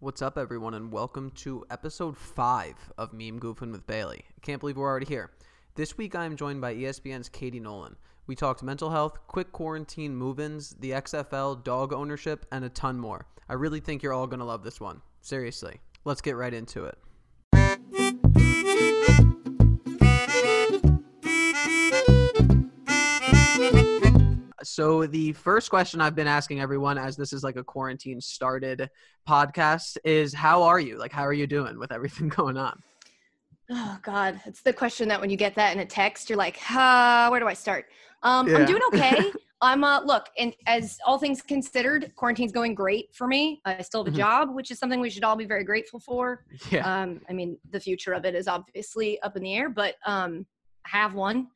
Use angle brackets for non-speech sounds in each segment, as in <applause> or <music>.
What's up, everyone, and welcome to episode 5 of Meme Goofing with Bailey. Can't believe we're already here. This week, I am joined by ESPN's Katie Nolan. We talked mental health, quick quarantine move ins, the XFL, dog ownership, and a ton more. I really think you're all going to love this one. Seriously. Let's get right into it. So the first question I've been asking everyone as this is like a quarantine started podcast is how are you? Like how are you doing with everything <laughs> going on? Oh God, it's the question that when you get that in a text, you're like, uh, where do I start? Um, Yeah. I'm doing <laughs> okay. I'm uh, look, and as all things considered, quarantine's going great for me. I still have a Mhm. job, which is something we should all be very grateful for. Yeah. Um, I mean, the future of it is obviously up in the air, but um, I have one.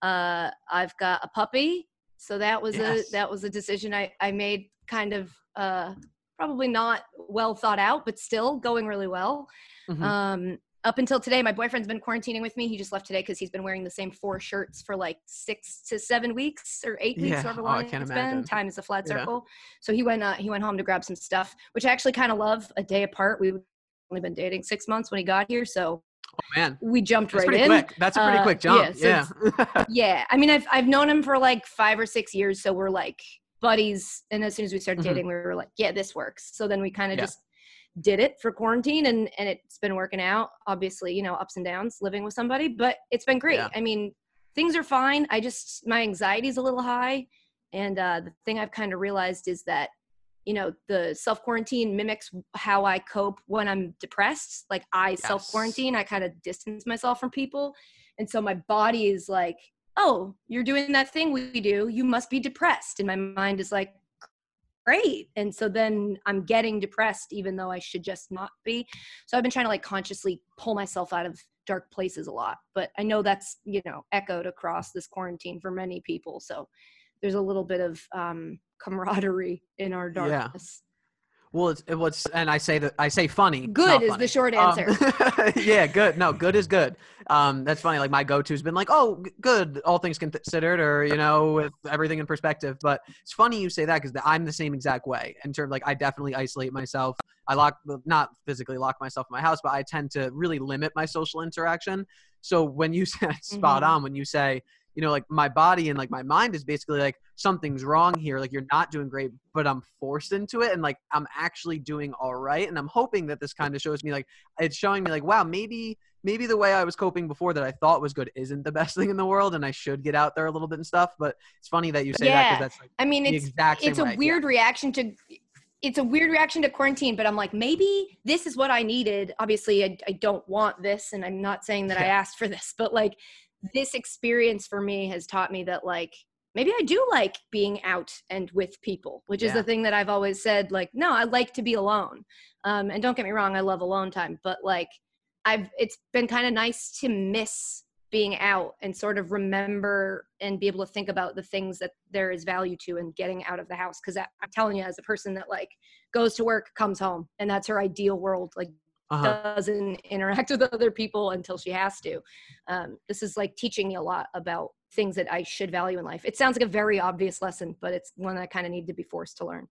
Uh, I've got a puppy, so that was Yes. a that was a decision I I made, kind of uh, probably not well thought out, but still going really well. Mhm. Um, up until today, my boyfriend's been quarantining with me. He just left today because he's been wearing the same four shirts for like six to seven weeks or eight weeks, Yeah. however Oh, long I can't it's imagine. been. Time is a flat Yeah. circle. So he went uh, he went home to grab some stuff, which I actually kind of love. A day apart. We've only been dating six months when he got here, so oh man. we jumped That's right in. quick. That's a pretty Uh, quick jump. yeah, Yeah. so <laughs> yeah, I mean, I've I've known him for like five or six years, so we're like buddies. And as soon as we started Mhm. dating, we were like, yeah, this works. So then we kind of Yeah. just did it for quarantine, and and it's been working out. Obviously, you know, ups and downs living with somebody, but it's been great. Yeah. I mean, things are fine. I just my anxiety's a little high, and uh, the thing I've kind of realized is that you know the self quarantine mimics how I cope when I'm depressed. Like I self quarantine, I kind of distance myself from people, and so my body is like, "Oh, you're doing that thing we do. You must be depressed." And my mind is like, "Great." And so then I'm getting depressed, even though I should just not be. So I've been trying to like consciously pull myself out of dark places a lot. But I know that's you know echoed across this quarantine for many people. So there's a little bit of um, camaraderie in our darkness. Yeah. Well, it's it was, and I say that I say funny. Good is funny. the short Um, answer. <laughs> yeah, good. No, good is good. Um, that's funny. Like my go-to's been like, oh, good, all things considered, or you know, with everything in perspective. But it's funny you say that because I'm the same exact way. In terms, like, I definitely isolate myself. I lock, not physically lock myself in my house, but I tend to really limit my social interaction. So when you <laughs> said spot Mhm. on, when you say, you know, like my body and like my mind is basically like something's wrong here. Like you're not doing great, but I'm forced into it, and like I'm actually doing all right. And I'm hoping that this kind of shows me like it's showing me like wow maybe maybe the way i was coping before that i thought was good isn't the <laughs> best thing in the world and i should get out there a little bit and stuff but it's funny that you say that Yeah. because that's like I mean, it's it's a. Yeah. weird reaction to it's a weird reaction to quarantine but i'm like maybe this is what i needed obviously i, I don't want this and i'm not saying that i asked for this but like this experience for me has taught me that like maybe i do like being out and with people which is Yeah. the thing that i've always said like no i like to be alone um, and don't get me wrong i love alone time but like i've it's been kind of nice to miss being out and sort of remember and be able to think about the things that there is value to and getting out of the house because i'm telling you as a person that like goes to work comes home and that's her ideal world like uh-huh. doesn't <laughs> interact with other people until she has to. Um, this is like teaching me a lot about things that i should value in life. It sounds like a very obvious lesson but it's one i kind of need to be forced to learn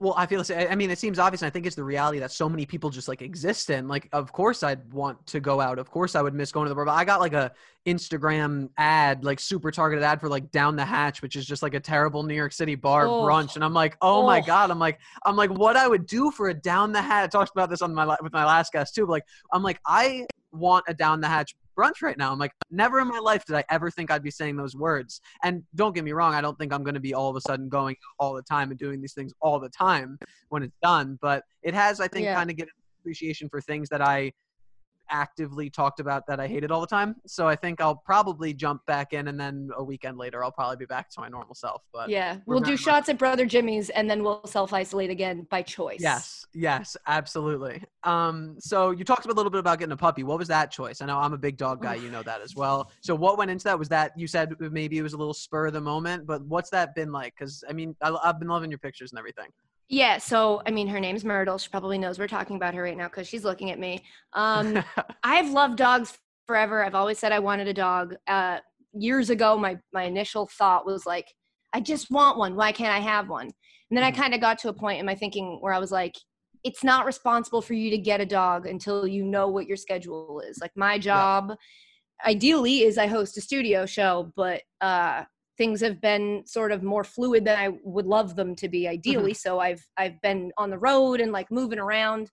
well i feel i mean it seems obvious and i think it's the reality that so many people just like exist in like of course i'd want to go out of course i would miss going to the bar but i got like a instagram ad like super targeted ad for like down the hatch which is just like a terrible new york city bar Oh. brunch and i'm like oh my Oh. god i'm like i'm like what i would do for a down the hatch i talked about this on my with my last guest too but like i'm like i want a down the hatch brunch right now. I'm like never in my life did i ever think i'd be saying those words. And don't get me wrong i don't think i'm going to be all of a sudden going all the time and doing these things all the time when it's done. But it has i think Yeah. kind of given appreciation for things that i actively talked about that i hated all the time. So i think i'll probably jump back in and then a weekend later i'll probably be back to my normal self but yeah we'll do much- shots at brother jimmy's and then we'll self-isolate again by choice. Yes yes absolutely. Um so you talked a little bit about getting a puppy. What was that choice? I know i'm a big dog guy you know that as well. <sighs> So what went into that? Was that you said maybe it was a little spur of the moment but what's that been like? Because i mean I, i've been loving your pictures and everything Yeah, so I mean, her name's Myrtle. She probably knows we're talking about her right now because she's looking at me. Um, <laughs> I've loved dogs forever. I've always said I wanted a dog. Uh, years ago, my my initial thought was like, I just want one. Why can't I have one? And then I Mhm. kind of got to a point in my thinking where I was like, it's not responsible for you to get a dog until you know what your schedule is. Like my job ideally is I host a studio show, but uh things have been sort of more fluid than I would love them to be ideally. Mm-hmm. So I've I've been on the road and like moving around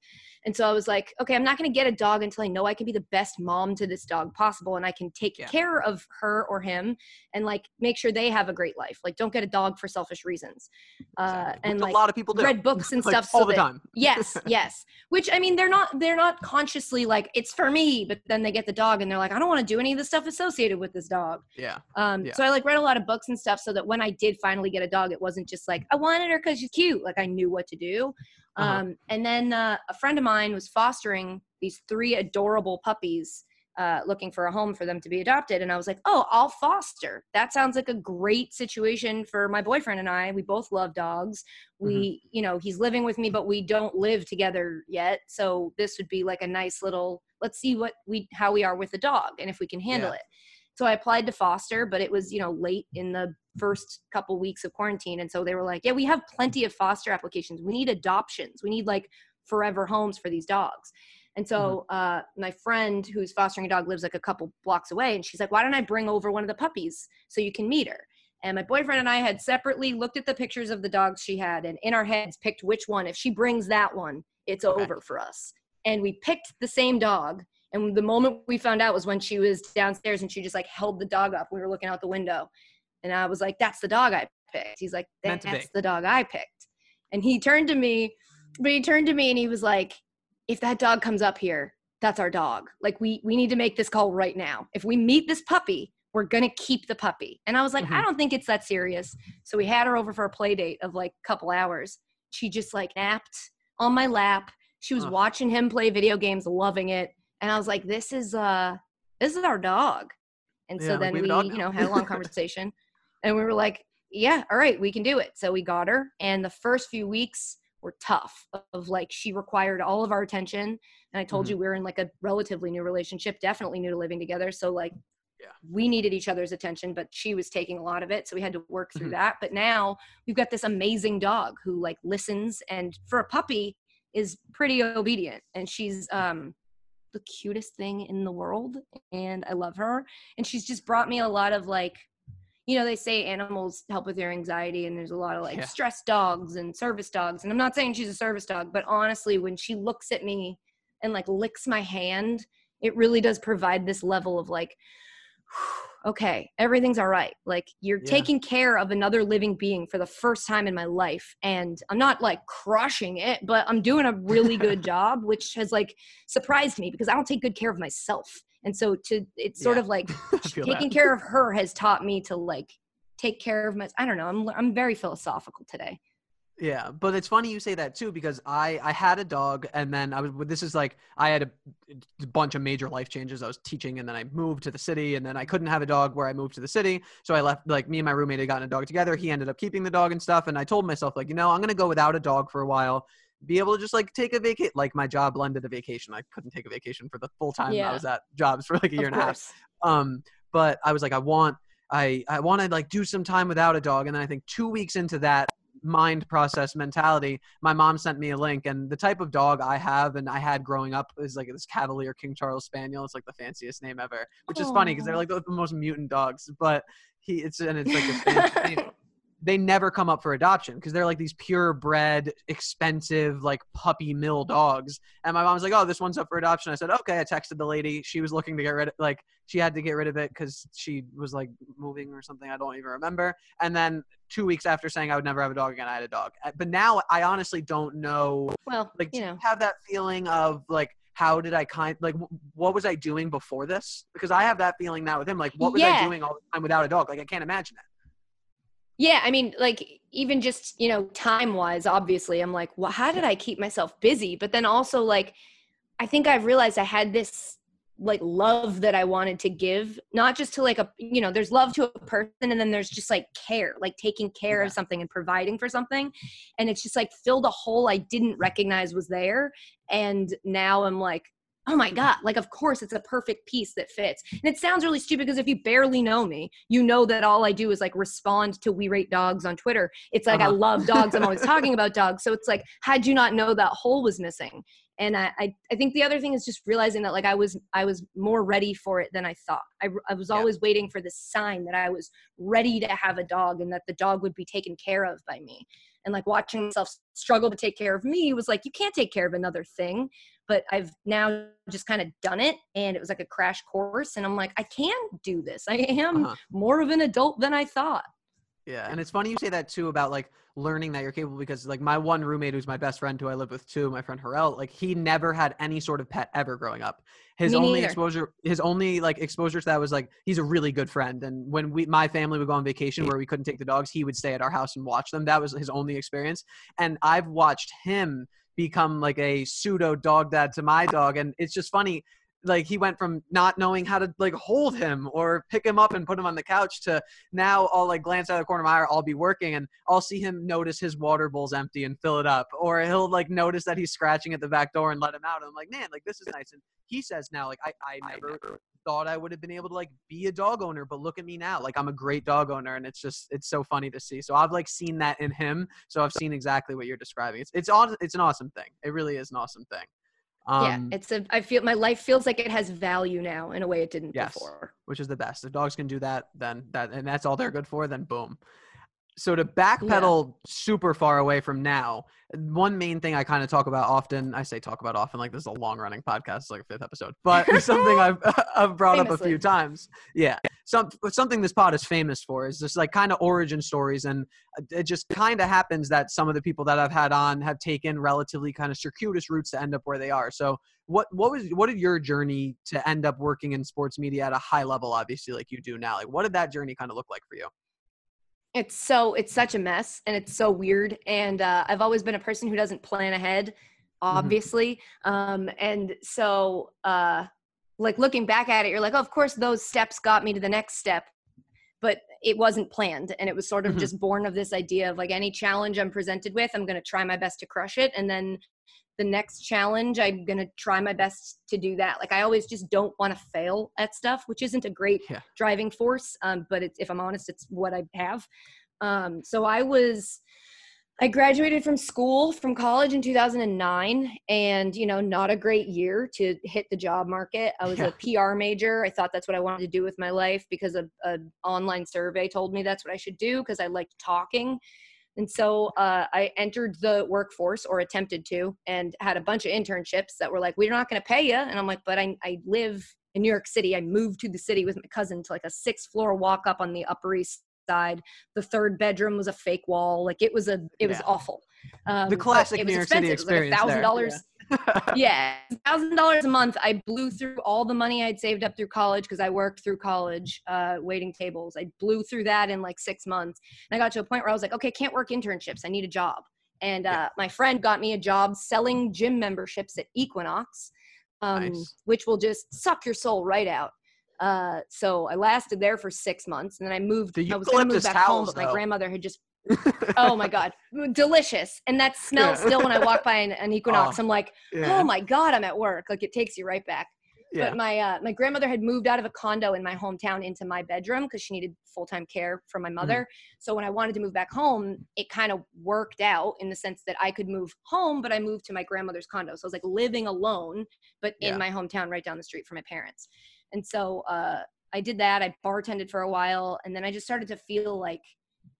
and so I was like, okay, I'm not going to get a dog until I know I can be the best mom to this dog possible and I can take yeah. care of her or him and like make sure they have a great life. Like don't get a dog for selfish reasons. Uh, and like a lot of people do. read books and <laughs> like, stuff all so the that, time. yes, <laughs> yes. Which I mean, they're not they're not consciously like it's for me, but then they get the dog and they're like, I don't want to do any of the stuff associated with this dog. Yeah. Um. Yeah. So I like read a lot of books and stuff so that when I did finally get a dog, it wasn't just like I wanted her because she's cute. Like I knew what to do. Uh-huh. Um, and then uh, a friend of mine was fostering these three adorable puppies, uh, looking for a home for them to be adopted. And I was like, oh, I'll foster. That sounds like a great situation for my boyfriend and I. We both love dogs. We, Mm-hmm. you know, he's living with me, but we don't live together yet. So this would be like a nice little, let's see what we, how we are with the dog and if we can handle Yeah. it. So I applied to foster, but it was, you know, late in the first couple weeks of quarantine. And so they were like, yeah, we have plenty of foster applications. We need adoptions. We need like forever homes for these dogs. And so uh, my friend who's fostering a dog lives like a couple blocks away. And she's like, why don't I bring over one of the puppies so you can meet her? And my boyfriend and I had separately looked at the pictures of the dogs she had and in our heads picked which one. If she brings that one, it's Okay. over for us. And we picked the same dog. And the moment we found out was when she was downstairs and she just like held the dog up. We were looking out the window. And I was like, that's the dog I picked. He's like, Meant to be. that's the dog I picked. And he turned to me, but he turned to me and he was like, if that dog comes up here, that's our dog. Like we we need to make this call right now. If we meet this puppy, we're gonna keep the puppy. And I was like, I Mhm. don't think it's that serious. So we had her over for a play date of like a couple hours. She just like napped on my lap. She was Ugh. watching him play video games, loving it. And I was like, this is uh this is our dog. And so then we we, you know, had a long <laughs> conversation. and we were like, yeah, all right, we can do it. So we got her. And the first few weeks were tough of like she required all of our attention. And I told Mhm. you we are in like a relatively new relationship, definitely new to living together. So like Yeah. we needed each other's attention, but she was taking a lot of it. So we had to work through Mhm. that. But now we've got this amazing dog who like listens and for a puppy is pretty obedient. And she's um the cutest thing in the world. And I love her. And she's just brought me a lot of like you know, they say animals help with your anxiety, and there's a lot of like Yeah. stress dogs and service dogs. And I'm not saying she's a service dog, but honestly, when she looks at me and like licks my hand, it really does provide this level of like, <sighs> okay, everything's all right. Like you're Yeah. taking care of another living being for the first time in my life. And I'm not like crushing it, but I'm doing a really <laughs> good job, which has like surprised me because I don't take good care of myself. And so to it's sort Yeah. of like <laughs> feel that. taking care of her has taught me to like take care of my i don't know i'm i'm very philosophical today Yeah, but it's funny you say that too because I I had a dog and then I was this is like I had a, bunch of major life changes. I was teaching and then I moved to the city and then I couldn't have a dog where I moved to the city, so I left. Like me and my roommate had gotten a dog together. He ended up keeping the dog and stuff, and I told myself like you know I'm gonna go without a dog for a while, be able to just like take a vacation. Like my job blended a vacation. I couldn't take a vacation for the full time Yeah. I was at jobs for like a year and a half um but i was like i want i i want to like do some time without a dog and then i think two weeks into that mind process mentality my mom sent me a link and the type of dog i have and i had growing up is like this cavalier king charles spaniel it's like the fanciest name ever which is funny because they're like the, most mutant dogs but he it's and it's like this <laughs> fancy name. They never come up for adoption because they're like these purebred, expensive, like puppy mill dogs. And my mom's like, "Oh, this one's up for adoption." I said, "Okay." I texted the lady. She was looking to get rid of, like, she had to get rid of it because she was like moving or something. I don't even remember. And then two weeks after saying I would never have a dog again, I had a dog. Uh, But now I honestly don't know. well Like, you know have that feeling of like. How did I kind like what was I doing before this? Because I have that feeling now with him. Like, what was I doing all the time without a dog? Like, I can't imagine it. Yeah i mean like even just you know time wise obviously i'm like well how did i keep myself busy? But then also like i think i've realized i had this like love that i wanted to give not just to like a you know there's love to a person and then there's just like care like taking care Yeah. of something and providing for something. And it's just like filled a hole i didn't recognize was there. And now i'm like oh my god like of course it's a perfect piece that fits. And it sounds really stupid because if you barely know me you know that all i do is like respond to we rate dogs on twitter. It's like uh-huh. i love dogs. I'm always talking <laughs> about dogs. So it's like had you not know that hole was missing? And I, I, I think the other thing is just realizing that like i was i was more ready for it than i thought. I, I was always yeah. waiting for the sign that i was ready to have a dog and that the dog would be taken care of by me and like watching myself struggle to take care of me was like you can't take care of another thing. But i've now just kind of done it and it was like a crash course and i'm like i can do this. I am uh-huh. more of an adult than i thought yeah, and it's funny you say that too about like learning that you're capable because like my one roommate who's my best friend who I live with too, my friend Harel, like he never had any sort of pet ever growing up. His Me only neither. exposure his only like exposure to that was like he's a really good friend and when we my family would go on vacation where we couldn't take the dogs, he would stay at our house and watch them. That was his only experience. And I've watched him become like a pseudo dog dad to my dog and it's just funny like he went from not knowing how to like hold him or pick him up and put him on the couch to now I'll like glance out of the corner of my eye, I'll be working and I'll see him notice his water bowl's empty and fill it up. Or he'll like notice that he's scratching at the back door and let him out. And I'm like, man, like this is nice. And he says now, like, I, I never thought I would have been able to like be a dog owner, but look at me now. Like I'm a great dog owner and it's just it's so funny to see. So I've like seen that in him. So I've seen exactly what you're describing. It's it's it's an awesome thing. It really is an awesome thing. Um, yeah, it's a. I feel my life feels like it has value now in a way it didn't yes, before. Which is the best. If dogs can do that, then that and that's all they're good for. Then boom. So to backpedal yeah. super far away from now, one main thing I kind of talk about often. I say talk about often, like this is a long running podcast, it's like a fifth episode, but something <laughs> I've <laughs> I've brought Famously. up a few times. Yeah, some something this pod is famous for is just like kind of origin stories, and it just kind of happens that some of the people that I've had on have taken relatively kind of circuitous routes to end up where they are. So what what was what did your journey to end up working in sports media at a high level, obviously like you do now? Like what did that journey kind of look like for you? it's so it's such a mess and it's so weird and uh, i've always been a person who doesn't plan ahead mm-hmm. obviously mm-hmm. um, and so uh, like looking back at it you're like oh, of course those steps got me to the next step but it wasn't planned and it was sort of mm-hmm. just born of this idea of like any challenge i'm presented with i'm going to try my best to crush it and then the next challenge i'm going to try my best to do that like i always just don't want to fail at stuff which isn't a great yeah. driving force um, but if i'm honest it's what i have um, so i was i graduated from school from college in 2009 and you know not a great year to hit the job market i was yeah. a pr major i thought that's what i wanted to do with my life because a, a online survey told me that's what i should do because i liked talking and so uh, I entered the workforce or attempted to and had a bunch of internships that were like, we're not going to pay you. And I'm like, but I, I live in New York City. I moved to the city with my cousin to like a six floor walk up on the Upper East side. The third bedroom was a fake wall. Like it was a, it yeah. was awful. Um, the classic New York expensive. City experience. Thousand dollars yeah, <laughs> thousand dollars a month. I blew through all the money I'd saved up through college because I worked through college, uh, waiting tables. I blew through that in like six months, and I got to a point where I was like, okay, can't work internships. I need a job. And uh, yeah. my friend got me a job selling gym memberships at Equinox, um, nice. which will just suck your soul right out. Uh, so I lasted there for six months, and then I moved. I was going to move back home, but my grandmother had just <laughs> oh my god delicious and that smell yeah. still when i walk by an, an <laughs> equinox oh, i'm like yeah. oh my god i'm at work like it takes you right back yeah. but my uh, my grandmother had moved out of a condo in my hometown into my bedroom because she needed full-time care from my mother mm-hmm. so when i wanted to move back home it kind of worked out in the sense that i could move home but i moved to my grandmother's condo so i was like living alone but in my hometown right down the street from my parents and so uh, i did that i bartended for a while and then i just started to feel like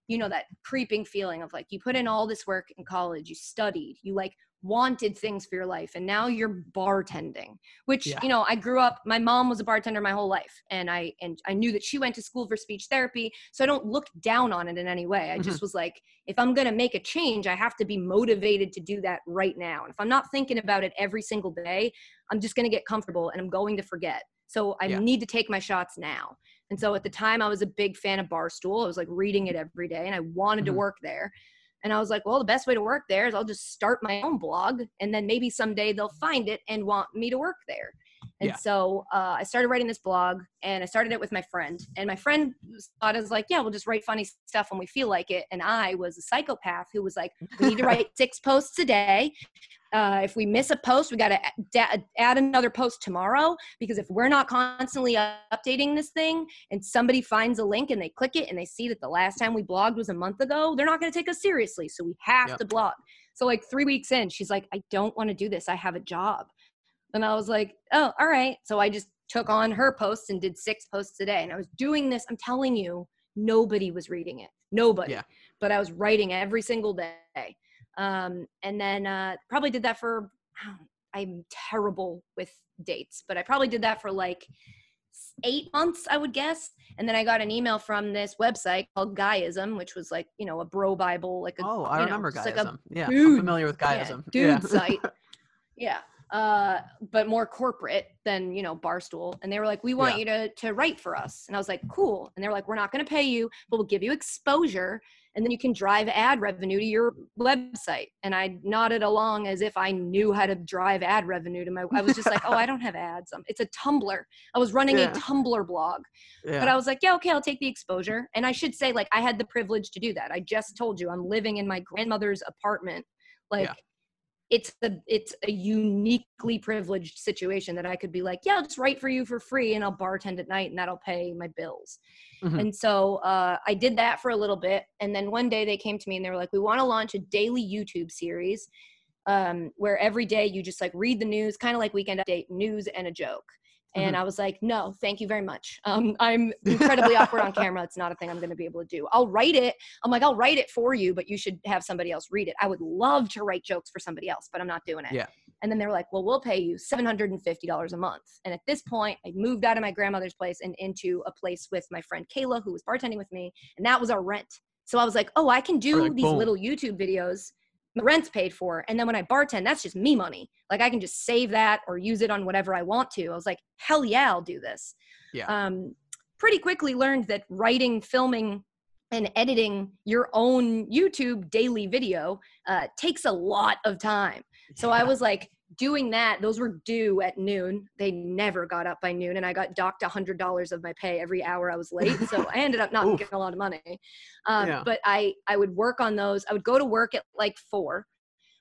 you know that creeping feeling of like you put in all this work in college you studied you like wanted things for your life and now you're bartending which yeah. you know i grew up my mom was a bartender my whole life and i and i knew that she went to school for speech therapy so i don't look down on it in any way i mm-hmm. just was like if i'm going to make a change i have to be motivated to do that right now and if i'm not thinking about it every single day i'm just going to get comfortable and i'm going to forget so i yeah. need to take my shots now and so at the time, I was a big fan of Barstool. I was like reading it every day and I wanted mm-hmm. to work there. And I was like, well, the best way to work there is I'll just start my own blog and then maybe someday they'll find it and want me to work there. And yeah. so uh, I started writing this blog and I started it with my friend. And my friend thought I was like, yeah, we'll just write funny stuff when we feel like it. And I was a psychopath who was like, we need to <laughs> write six posts a day. Uh, if we miss a post, we got to da- add another post tomorrow because if we're not constantly updating this thing and somebody finds a link and they click it and they see that the last time we blogged was a month ago, they're not going to take us seriously. So we have yep. to blog. So, like three weeks in, she's like, I don't want to do this. I have a job. And I was like, oh, all right. So I just took on her posts and did six posts a day. And I was doing this, I'm telling you, nobody was reading it. Nobody. Yeah. But I was writing every single day. Um, and then uh, probably did that for, I'm terrible with dates, but I probably did that for like eight months, I would guess. And then I got an email from this website called Guyism, which was like, you know, a bro Bible. Like a, oh, I remember know, Guyism. Like yeah, dude, I'm familiar with Guyism. Yeah, dude yeah. site. <laughs> Yeah uh, but more corporate than you know barstool. And they were like we want yeah. you to to write for us. And i was like cool. And they were like we're not going to pay you but we'll give you exposure and then you can drive ad revenue to your website. And i nodded along as if i knew how to drive ad revenue to my i was just like oh i don't have <laughs> ads. Um, it's a tumblr. I was running yeah. a tumblr blog. Yeah. but i was like yeah okay i'll take the exposure. And i should say like i had the privilege to do that. I just told you i'm living in my grandmother's apartment. Like it's a it's a uniquely privileged situation that I could be like, yeah, I'll just write for you for free and I'll bartend at night and that'll pay my bills. Mm-hmm. And so uh, I did that for a little bit, and then one day they came to me and they were like, we want to launch a daily YouTube series um, where every day you just like read the news, kind of like Weekend Update, news and a joke. And mm-hmm. I was like, no, thank you very much. Um, I'm incredibly awkward on camera. It's not a thing I'm going to be able to do. I'll write it. I'm like, I'll write it for you, but you should have somebody else read it. I would love to write jokes for somebody else, but I'm not doing it. Yeah. And then they were like, well, we'll pay you $750 a month. And at this point, I moved out of my grandmother's place and into a place with my friend Kayla, who was bartending with me. And that was our rent. So I was like, oh, I can do like, these boom. little YouTube videos the rent's paid for. And then when I bartend, that's just me money. Like I can just save that or use it on whatever I want to. I was like, hell yeah, I'll do this. Yeah. Um, pretty quickly learned that writing, filming, and editing your own YouTube daily video uh, takes a lot of time. So yeah. I was like, doing that, those were due at noon. They never got up by noon, and I got docked a hundred dollars of my pay every hour I was late. So I ended up not getting a lot of money. Um, yeah. But I I would work on those. I would go to work at like four,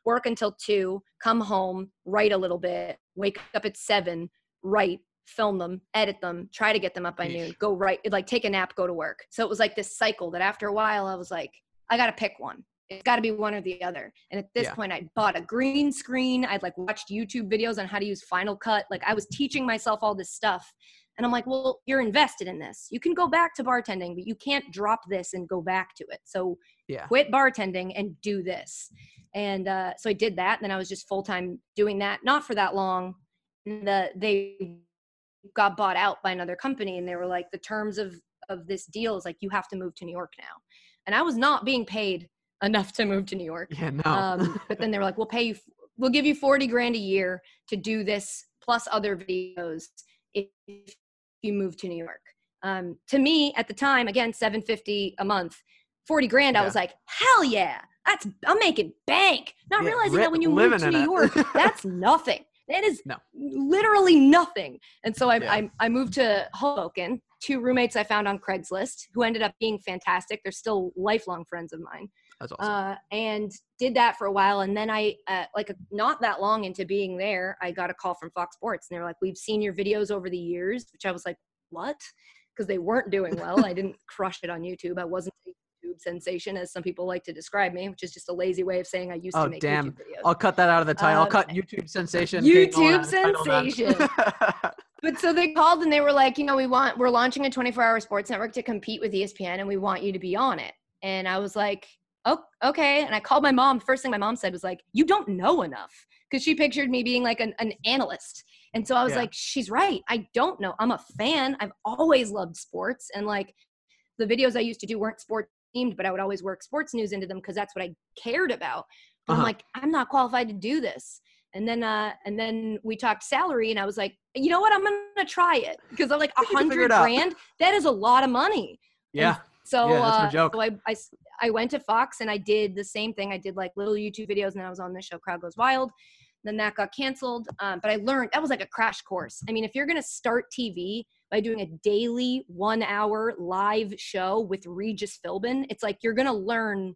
work until two, come home, write a little bit, wake up at seven, write, film them, edit them, try to get them up by noon, go write, like take a nap, go to work. So it was like this cycle that after a while I was like, I got to pick one it's got to be one or the other. And at this yeah. point, I bought a green screen. I'd like watched YouTube videos on how to use Final Cut. Like I was teaching myself all this stuff. And I'm like, well, you're invested in this. You can go back to bartending, but you can't drop this and go back to it. So yeah. quit bartending and do this. And uh, so I did that. And then I was just full time doing that, not for that long. And the, they got bought out by another company. And they were like, the terms of, of this deal is like, you have to move to New York now. And I was not being paid enough to move to New York. Yeah, no. um, <laughs> but then they were like, we'll pay you, we'll give you 40 grand a year to do this plus other videos if you move to New York. Um, to me at the time, again, 750 a month, 40 grand. Yeah. I was like, hell yeah, that's, I'm making bank. Not yeah, realizing that when you move to New York, <laughs> that's nothing. It is no. literally nothing. And so I, yeah. I, I moved to Hoboken, two roommates I found on Craigslist who ended up being fantastic. They're still lifelong friends of mine. That's awesome. Uh, and did that for a while. And then I, uh, like, not that long into being there, I got a call from Fox Sports. And they were like, We've seen your videos over the years, which I was like, What? Because they weren't doing well. I didn't crush it on YouTube. I wasn't a YouTube sensation, as some people like to describe me, which is just a lazy way of saying I used oh, to make damn. YouTube videos. I'll cut that out of the title. Uh, I'll cut YouTube sensation. YouTube sensation. <laughs> but so they called and they were like, you know, we want, we're launching a 24 hour sports network to compete with ESPN and we want you to be on it. And I was like, oh, okay. And I called my mom. First thing my mom said was like, you don't know enough. Because she pictured me being like an, an analyst. And so I was yeah. like, she's right. I don't know. I'm a fan. I've always loved sports. And like the videos I used to do weren't sports themed, but I would always work sports news into them because that's what I cared about. Uh-huh. I'm like, I'm not qualified to do this. And then uh and then we talked salary and I was like, you know what? I'm gonna try it. Because I'm like a hundred grand, that is a lot of money. Yeah. And so, yeah, uh, so I, I, I went to Fox and I did the same thing. I did like little YouTube videos and I was on the show Crowd Goes Wild. Then that got canceled. Um, but I learned that was like a crash course. I mean, if you're going to start TV by doing a daily one hour live show with Regis Philbin, it's like you're going to learn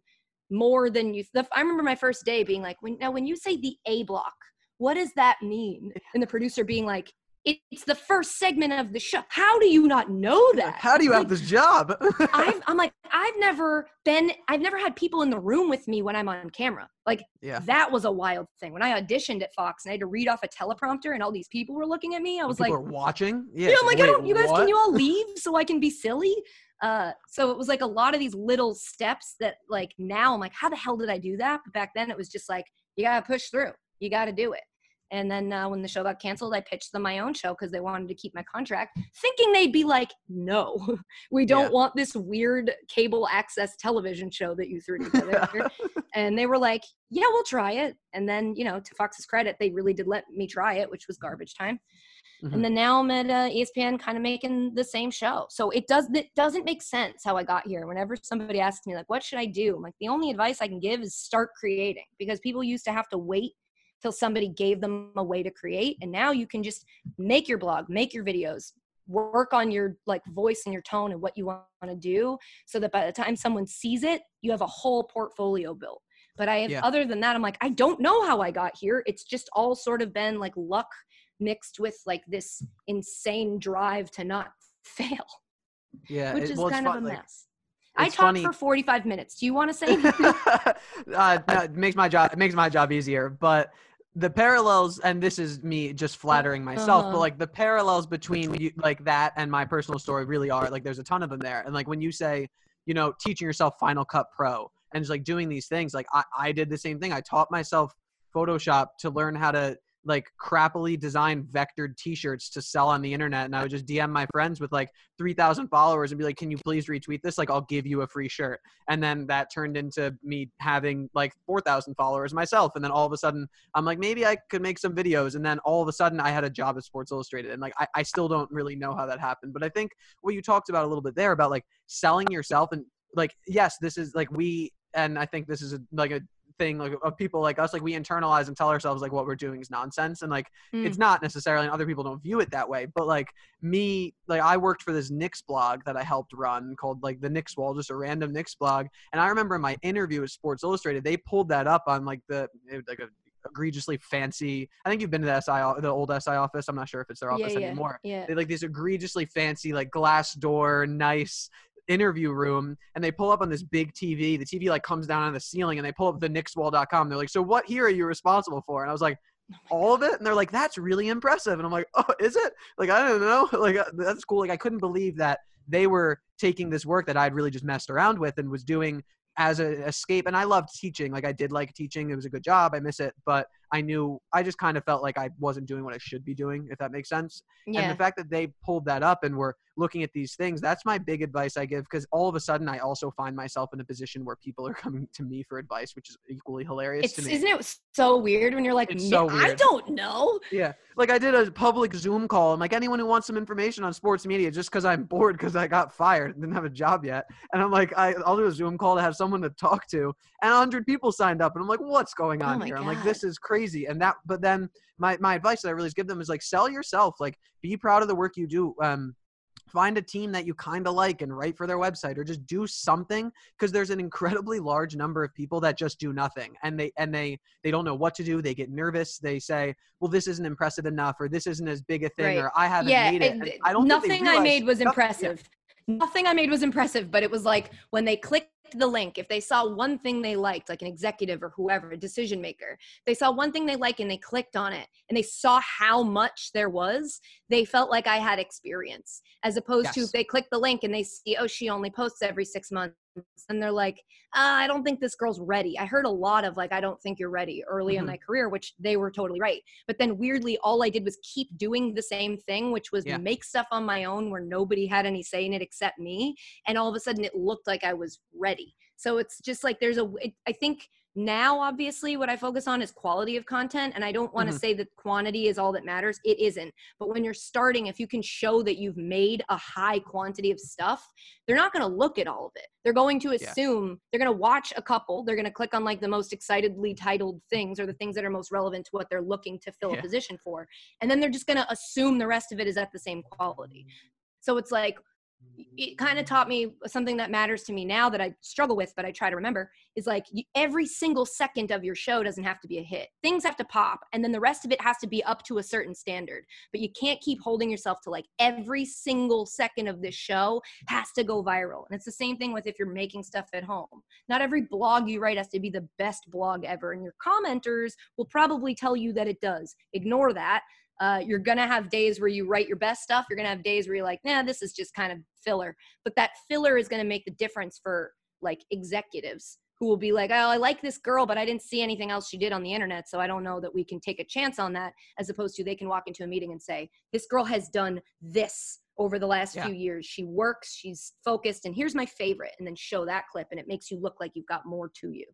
more than you. The, I remember my first day being like, when, now when you say the A block, what does that mean? And the producer being like, it's the first segment of the show. How do you not know that? How do you have this job? <laughs> i am like, I've never been, I've never had people in the room with me when I'm on camera. Like, yeah. that was a wild thing. When I auditioned at Fox and I had to read off a teleprompter and all these people were looking at me, I was people like, watching? Yeah. yeah I'm like, Wait, I don't, you guys, what? can you all <laughs> leave so I can be silly? Uh, so it was like a lot of these little steps that, like, now I'm like, how the hell did I do that? But back then it was just like, you got to push through, you got to do it. And then uh, when the show got canceled, I pitched them my own show because they wanted to keep my contract, thinking they'd be like, no, <laughs> we don't yeah. want this weird cable access television show that you threw together. <laughs> and they were like, yeah, we'll try it. And then, you know, to Fox's credit, they really did let me try it, which was garbage time. Mm-hmm. And then now I'm at uh, ESPN, kind of making the same show. So it does it doesn't make sense how I got here. Whenever somebody asks me like, "What should I do?" I'm like, the only advice I can give is start creating because people used to have to wait till somebody gave them a way to create and now you can just make your blog make your videos work on your like voice and your tone and what you want to do so that by the time someone sees it you have a whole portfolio built but i have yeah. other than that i'm like i don't know how i got here it's just all sort of been like luck mixed with like this insane drive to not <laughs> fail yeah which it, is well, kind of fun, a like, mess I talked funny. for 45 minutes. Do you want to say <laughs> uh, no, it makes my job it makes my job easier, but the parallels and this is me just flattering myself uh-huh. but like the parallels between you, like that and my personal story really are like there's a ton of them there and like when you say you know teaching yourself final cut pro and just like doing these things like i, I did the same thing i taught myself photoshop to learn how to like crappily designed vectored t-shirts to sell on the internet and i would just dm my friends with like 3000 followers and be like can you please retweet this? Like i'll give you a free shirt. And then that turned into me having like 4000 followers myself and then all of a sudden i'm like maybe i could make some videos. And then all of a sudden i had a job at sports illustrated and like i, I still don't really know how that happened but i think what you talked about a little bit there about like selling yourself and like yes this is like we and I think this is a, like a thing like of people like us like we internalize and tell ourselves like what we're doing is nonsense and like mm. it's not necessarily and other people don't view it that way but like me like i worked for this Knicks blog that i helped run called like the Knicks wall just a random Knicks blog and i remember in my interview with sports illustrated they pulled that up on like the like a egregiously fancy. I think you've been to the SI, the old SI office. I'm not sure if it's their office yeah, yeah, anymore. Yeah. They like these egregiously fancy, like glass door, nice interview room and they pull up on this big TV. The TV like comes down on the ceiling and they pull up the knickswall.com. They're like, so what here are you responsible for? And I was like, all of it. And they're like, that's really impressive. And I'm like, oh, is it? Like, I don't know. <laughs> Like, uh, that's cool. Like, I couldn't believe that they were taking this work that I'd really just messed around with and was doing as an escape. And I loved teaching. Like, I did like teaching. It was a good job. I miss it. But I knew I just kind of felt like I wasn't doing what I should be doing, if that makes sense. Yeah. And the fact that they pulled that up and were looking at these things, that's my big advice I give because all of a sudden I also find myself in a position where people are <laughs> coming to me for advice, which is equally hilarious it's, to me. Isn't it so weird when you're like, so I don't know? Yeah. Like I did a public Zoom call. I'm like, anyone who wants some information on sports media just because I'm bored because I got fired and didn't have a job yet. And I'm like, I, will do a Zoom call to have someone to talk to. And 100 people signed up. And I'm like, what's going oh on oh here? God. I'm like, this is crazy. And that, but then my, my advice that I really give them is like, sell yourself. Like, be proud of the work you do. Um, find a team that you kind of like and write for their website or just do something because there's an incredibly large number of people that just do nothing and they and they they don't know what to do they get nervous they say well this isn't impressive enough or this isn't as big a thing right. or i haven't yeah, made it, it i don't nothing i made was <laughs> impressive yeah. nothing i made was impressive but it was like when they clicked the link if they saw one thing they liked like an executive or whoever a decision maker they saw one thing they like and they clicked on it and they saw how much there was they felt like i had experience as opposed yes. to if they click the link and they see oh she only posts every six months and they're like uh, i don't think this girl's ready i heard a lot of like i don't think you're ready early mm-hmm. in my career which they were totally right but then weirdly all i did was keep doing the same thing which was yeah. make stuff on my own where nobody had any say in it except me and all of a sudden it looked like i was ready so it's just like there's a it, I think now obviously what i focus on is quality of content and i don't want to mm-hmm. say that quantity is all that matters it isn't but when you're starting if you can show that you've made a high quantity of stuff they're not going to look at all of it they're going to assume yeah. they're going to watch a couple they're going to click on like the most excitedly titled things or the things that are most relevant to what they're looking to fill yeah. a position for and then they're just going to assume the rest of it is at the same quality so it's like it kind of taught me something that matters to me now that I struggle with, but I try to remember is like every single second of your show doesn't have to be a hit. Things have to pop, and then the rest of it has to be up to a certain standard. But you can't keep holding yourself to like every single second of this show has to go viral. And it's the same thing with if you're making stuff at home. Not every blog you write has to be the best blog ever, and your commenters will probably tell you that it does. Ignore that uh, you're gonna have days where you write your best stuff. You're gonna have days where you're like, nah, this is just kind of filler. But that filler is gonna make the difference for like executives who will be like, oh, I like this girl, but I didn't see anything else she did on the internet, so I don't know that we can take a chance on that. As opposed to they can walk into a meeting and say, this girl has done this over the last yeah. few years. She works, she's focused, and here's my favorite, and then show that clip, and it makes you look like you've got more to you.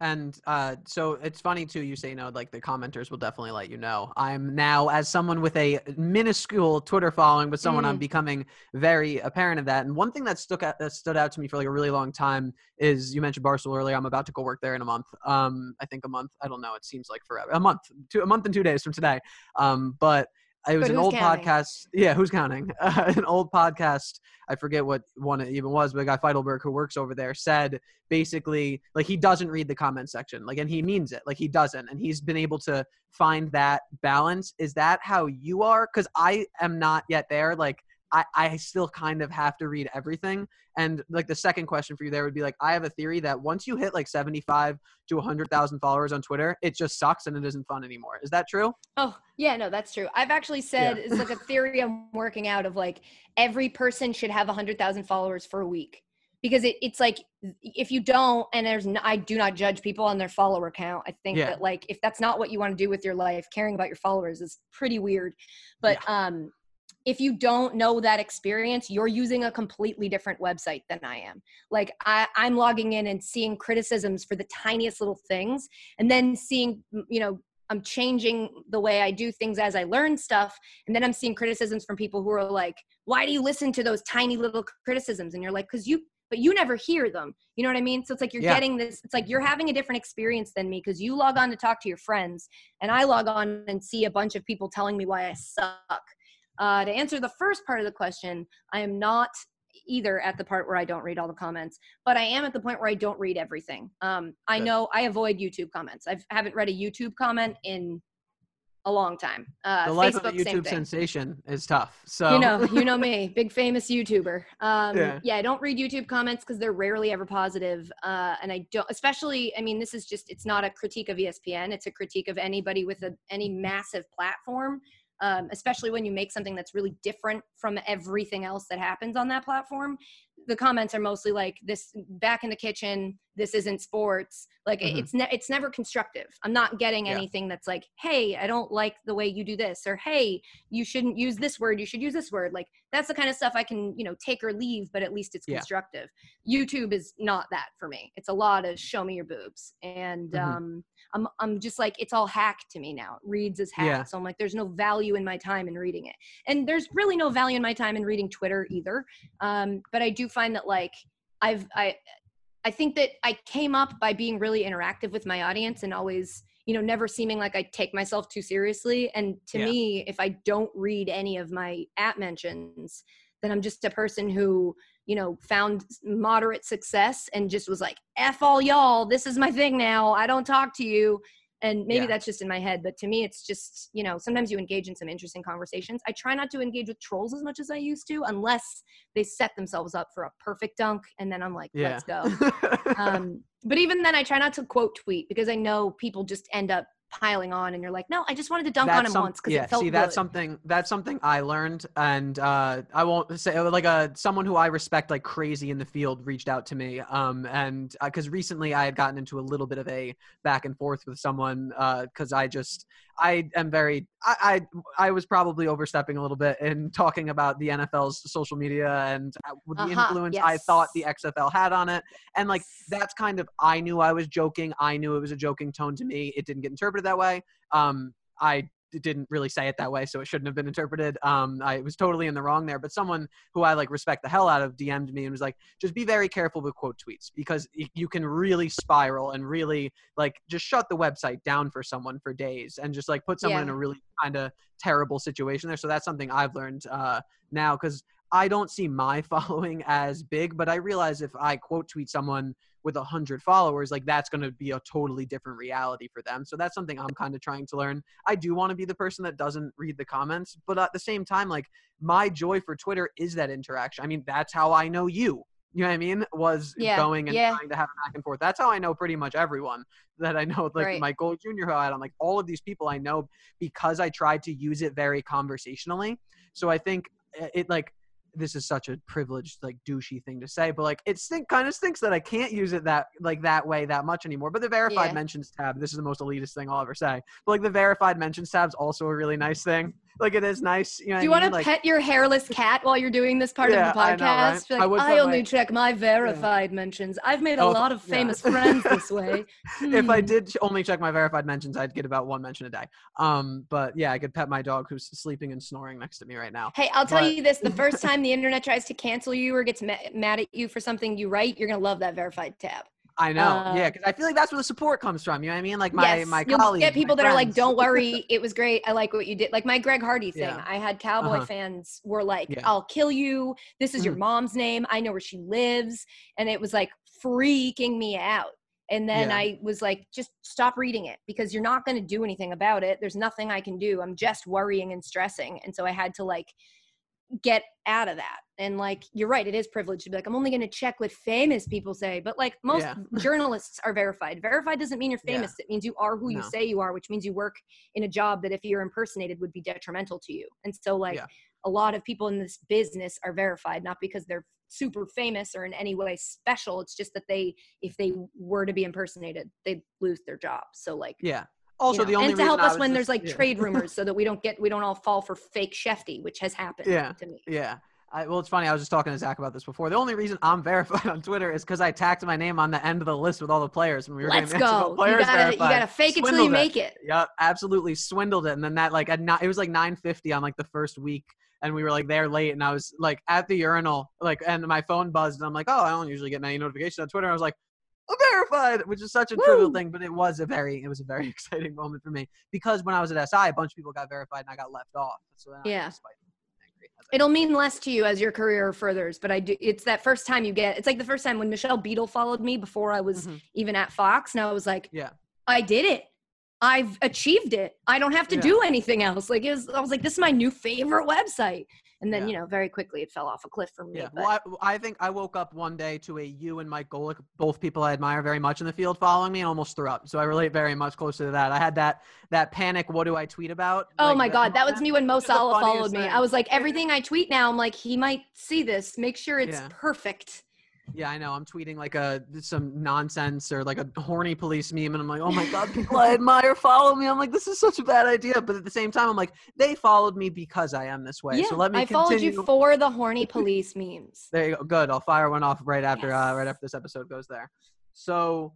And uh, so it's funny too. You say, you know, like the commenters will definitely let you know. I'm now, as someone with a minuscule Twitter following, but someone mm. I'm becoming very apparent of that. And one thing that stuck out, that stood out to me for like a really long time is you mentioned Barstool earlier. I'm about to go work there in a month. Um, I think a month. I don't know. It seems like forever. A month, two, a month and two days from today. Um, but it was but an old counting? podcast. Yeah, who's counting? Uh, <laughs> an old podcast. I forget what one it even was, but a guy Feitelberg who works over there said basically like he doesn't read the comment section, like, and he means it, like he doesn't, and he's been able to find that balance. Is that how you are? Because I am not yet there. Like I, I still kind of have to read everything. And like the second question for you there would be like, I have a theory that once you hit like 75 to 100,000 followers on Twitter, it just sucks and it isn't fun anymore. Is that true? Oh, yeah, no, that's true. I've actually said yeah. it's like a theory I'm working out of like every person should have 100,000 followers for a week because it, it's like if you don't and there's no, i do not judge people on their follower count i think yeah. that like if that's not what you want to do with your life caring about your followers is pretty weird but yeah. um if you don't know that experience, you're using a completely different website than I am. Like I, I'm logging in and seeing criticisms for the tiniest little things, and then seeing, you know, I'm changing the way I do things as I learn stuff. And then I'm seeing criticisms from people who are like, why do you listen to those tiny little criticisms? And you're like, because you, but you never hear them. You know what I mean? So it's like you're yeah. getting this, it's like you're having a different experience than me because you log on to talk to your friends and I log on and see a bunch of people telling me why I suck. Uh, to answer the first part of the question, I am not either at the part where I don't read all the comments, but I am at the point where I don't read everything. Um, I know I avoid YouTube comments. I haven't read a YouTube comment in a long time. Uh, the life Facebook, of a YouTube sensation is tough. So you know, <laughs> you know me, big famous YouTuber. Um, yeah. yeah, I don't read YouTube comments because they're rarely ever positive, uh, and I don't. Especially, I mean, this is just it's not a critique of ESPN. It's a critique of anybody with a any massive platform um, especially when you make something that's really different from everything else that happens on that platform the comments are mostly like this back in the kitchen this isn't sports like mm-hmm. it's ne- it's never constructive i'm not getting yeah. anything that's like hey i don't like the way you do this or hey you shouldn't use this word you should use this word like that's the kind of stuff i can you know take or leave but at least it's constructive yeah. youtube is not that for me it's a lot of show me your boobs and mm-hmm. um I'm I'm just like it's all hack to me now. Reads is hack. Yeah. So I'm like there's no value in my time in reading it. And there's really no value in my time in reading Twitter either. Um, but I do find that like I've I I think that I came up by being really interactive with my audience and always you know never seeming like I take myself too seriously. And to yeah. me, if I don't read any of my at mentions, then I'm just a person who you know, found moderate success and just was like, F all y'all, this is my thing now. I don't talk to you. And maybe yeah. that's just in my head, but to me, it's just, you know, sometimes you engage in some interesting conversations. I try not to engage with trolls as much as I used to, unless they set themselves up for a perfect dunk. And then I'm like, yeah. let's go. um, but even then, I try not to quote tweet because I know people just end up piling on and you're like no i just wanted to dunk that's on him some, once because yeah, it felt good. Yeah, see that's good. something that's something i learned and uh, i won't say like a uh, someone who i respect like crazy in the field reached out to me um, and because uh, recently i had gotten into a little bit of a back and forth with someone because uh, i just i am very I, I, I was probably overstepping a little bit in talking about the nfl's social media and uh, the uh-huh, influence yes. i thought the xfl had on it and like that's kind of i knew i was joking i knew it was a joking tone to me it didn't get interpreted interpreted that way. Um, I didn't really say it that way, so it shouldn't have been interpreted. Um, I was totally in the wrong there. But someone who I like respect the hell out of DM'd me and was like, just be very careful with quote tweets because you can really spiral and really like just shut the website down for someone for days and just like put someone yeah. in a really kind of terrible situation there. So that's something I've learned uh, now because I don't see my <laughs> following as big, but I realize if I quote tweet someone with a hundred followers, like that's going to be a totally different reality for them. So that's something I'm kind of trying to learn. I do want to be the person that doesn't read the comments, but at the same time, like my joy for Twitter is that interaction. I mean, that's how I know you. You know what I mean? Was Yeah, going and yeah. trying to have a back and forth. That's how I know pretty much everyone <laughs> that I know. Like Right. Gold Jr. who I had on, like all of these people I know because I tried to use it very conversationally. So I think uh, it like this is such a privileged like douchey thing to say, but like it stink kind of stinks that I can't use it that like that way that much anymore. But the verified Yeah. mentions tab, this is the most elitist thing I'll ever say. But like the verified mentions tab's also a really nice thing. Like it is nice. You know Do you want to Like, pet your hairless cat while you're doing this part Yeah, of the I know, right? podcast? I I, only my- check my verified mentions. I've made a Oh, lot of yeah. famous friends this <laughs> way. if I Hmm. did only check my verified mentions, I'd get about one mention a day. Um, but yeah, I could pet my dog who's sleeping and snoring next to me right now. Hey, I'll tell But- you this: the first <laughs> time the internet tries to cancel you or gets ma- mad at you for something you write, you're gonna love that verified tab. I know, Uh, yeah, because I feel like that's where the support comes from. You know what I mean? Like my yes, my you'll colleagues, get people that are like, "Don't worry, <laughs> it was great. I like what you did." Like my Greg Hardy thing. Yeah. I had cowboy Uh-huh. fans were like, Yeah. "I'll kill you. This is your Mhm. mom's name. I know where she lives," and it was like freaking me out. And then Yeah. I was like, just stop reading it because you're not going to do anything about it. There's nothing I can do. I'm just worrying and stressing. And so I had to like get out of that. And like, you're right, it is privileged to be like, I'm only going to check what famous people say. But like, most Yeah. <laughs> journalists are verified. Verified doesn't mean you're Yeah. famous. It means you are who you say you are, which means you work in a job that if you're impersonated would be detrimental to you. And so, like, Yeah. a lot of people in this business are verified, not because they're super famous or in any way special. It's just that they, if they were to be impersonated, they'd lose their job. So, like, Yeah. You Also, know, the only and to help us when just- there's like yeah. trade <laughs> rumors so that we don't get we don't all fall for fake shefty which has happened Yeah. to me Yeah. I, well, it's funny. I was just talking to Zach about this before. The only reason I'm <laughs> verified on Twitter is because I tacked my name on the end of the list with all the players when we were let's getting the go NFL you players gotta you gotta fake it till you Swindled make it Yeah, absolutely swindled it. And then that like at ni- it was like 9:50 on like the first week, and we were like there late, and I was like at the urinal, like, and my phone buzzed, and I'm like, oh, I don't usually get many notifications on Twitter. I was like, I'm <laughs> verified, which is such a trivial thing, but it was a very it was a very <laughs> exciting moment for me because when I was at SI, a bunch of people got verified, and I got left off. So Yeah. it'll mean less to you as your career furthers but i do it's that first time you get it's like the first time when michelle beadle followed me before i was Mhm. even at fox and i was like Yeah. i did it i've achieved it i don't have to Yeah. do anything else like it was i was like this is my new favorite website and then Yeah. you know very quickly it fell off a cliff for me Yeah, but well, I, I think I woke up one day to a you and Mike Golic, both people I admire very much in the field, following me, and almost threw up. So I relate very much closer to that. I had that that panic. What do I tweet about? Oh like, my uh, god, that was <laughs> me when Mo which is the Salah followed me. thing. I was like, everything I tweet now, I'm like, he might see this. Make sure it's Yeah. perfect. Yeah, I know. I'm tweeting like a some nonsense or like a horny police meme, and I'm like, oh my god, people I admire follow me. I'm like, this is such a bad idea. But at the same time, I'm like, they followed me because I am this way. yeah, so let me I continue. followed you for the horny <laughs> police memes. There you go. Good. I'll fire one off right after uh, right after this episode goes there. So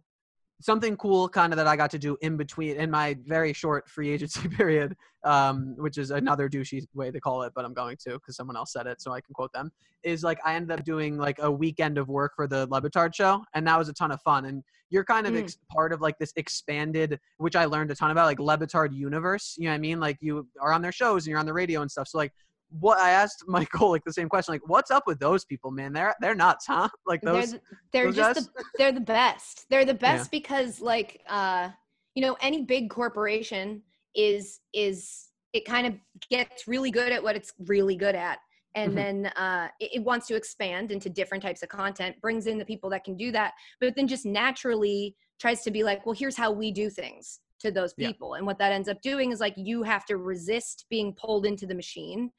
something cool kind of that I got to do in between in my very short free agency <laughs> period, um, which is another douchey way to call it, but I'm going to because someone else said it, so I can quote them. Is like I ended up doing like a weekend of work for the Le Batard show, and that was a ton of fun. And you're kind of Mm. ex- part of like this expanded, which I learned a ton about, like Le Batard universe. You know what I mean? Like you are on their shows and you're on the radio and stuff. So like. What I asked <laughs> Michael like the same question, like, what's up with those people, man? They're they're nuts, huh? <laughs> Like those. they're they're those just the, they're the best. They're the Yeah. best because like uh you know any big corporation is is it kind of gets really good at what it's really good at and Mhm. then uh, it, it wants to expand into different types of content brings in the people that can do that but then just naturally tries to be like well here's how we do things to those Yeah. people and what that ends up doing is like you have to resist being pulled into the machine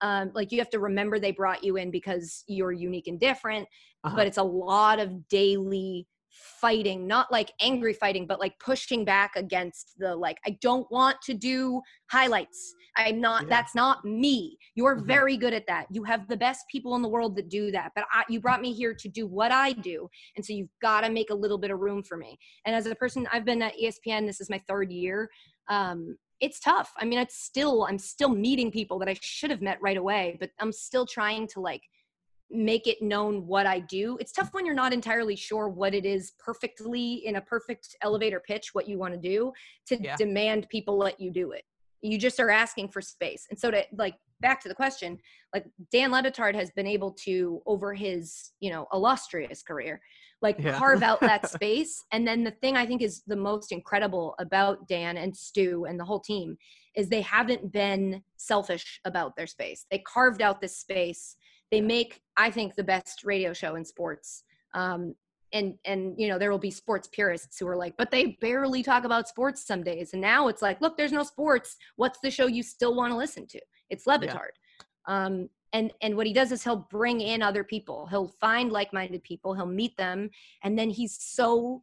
um, like you have to remember they brought you in because you're unique and different Uh-huh. but it's a lot of daily fighting not like angry fighting but like pushing back against the like i don't want to do highlights. I'm not Yeah. that's not me. You're Mhm. very good at that. You have the best people in the world that do that but I, you brought me here to do what i do and so you've got to make a little bit of room for me. And as a person i've been at espn this is my third year um, it's tough. I mean it's still i'm still meeting people that i should have met right away but i'm still trying to like make it known what I do. It's tough when you're not entirely sure what it is perfectly in a perfect elevator pitch what you want to do to Yeah. demand people let you do it. you just are asking for space. And so to like back to the question, like Dan Le Batard has been able to over his, you know, illustrious career, like Yeah. carve out that <laughs> space. And then the thing I think is the most incredible about Dan and Stu and the whole team is they haven't been selfish about their space. They carved out this space. They make, I think, the best radio show in sports. Um, and and you know there will be sports purists who are like, but they barely talk about sports some days. And now it's like, look, there's no sports. What's the show you still want to listen to? It's Le Yeah. Um, and and what he does is he'll bring in other people. He'll find like-minded people. He'll meet them, and then he's so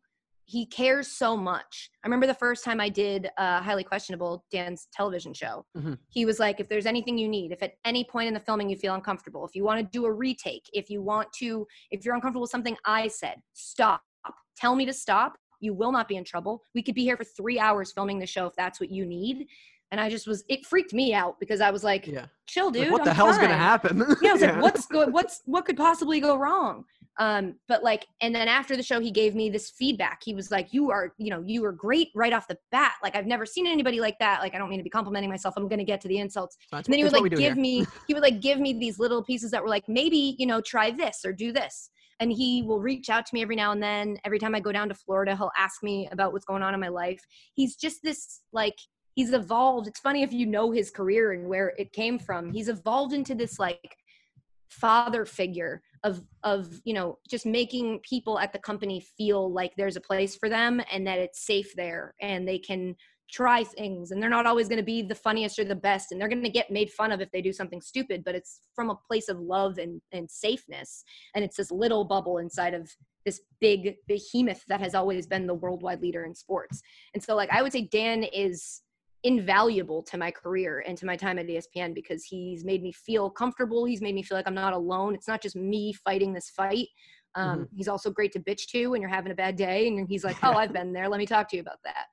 he cares so much. I remember the first time I did uh, highly questionable Dan's television show. Mhm. He was like, if there's anything you need, if at any point in the filming you feel uncomfortable, if you want to do a retake, if you want to, if you're uncomfortable with something I said, stop. Tell me to stop. You will not be in trouble. We could be here for three hours filming the show if that's what you need. And I just was, it freaked me out because I was like, Yeah. chill, Like, dude. what the I'm hell's gonna happen? <laughs> yeah, I was like, what's go- what's what could possibly go wrong? Um, but like, and then after the show, he gave me this feedback. He was like, "You are, you know, you were great right off the bat. Like, I've never seen anybody like that. Like, I don't mean to be complimenting myself. I'm gonna get to the insults. That's, And then he would like give here. me, he would like give me these little pieces that were like, maybe you know, try this or do this. And he will reach out to me every now and then. Every time I go down to Florida, he'll ask me about what's going on in my life. He's just this like he's evolved. It's funny if you know his career and where it came from. He's evolved into this like father figure of of you know just making people at the company feel like there's a place for them and that it's safe there and they can try things and they're not always going to be the funniest or the best and they're going to get made fun of if they do something stupid but it's from a place of love and and safeness. And it's this little bubble inside of this big behemoth that has always been the worldwide leader in sports. And so like i would say dan is invaluable to my career and to my time at ESPN because he's made me feel comfortable. He's made me feel like I'm not alone. It's not just me fighting this fight. Um, He's also great to bitch to when you're having a bad day, and he's like, "Oh, I've been there. Let me talk to you about that."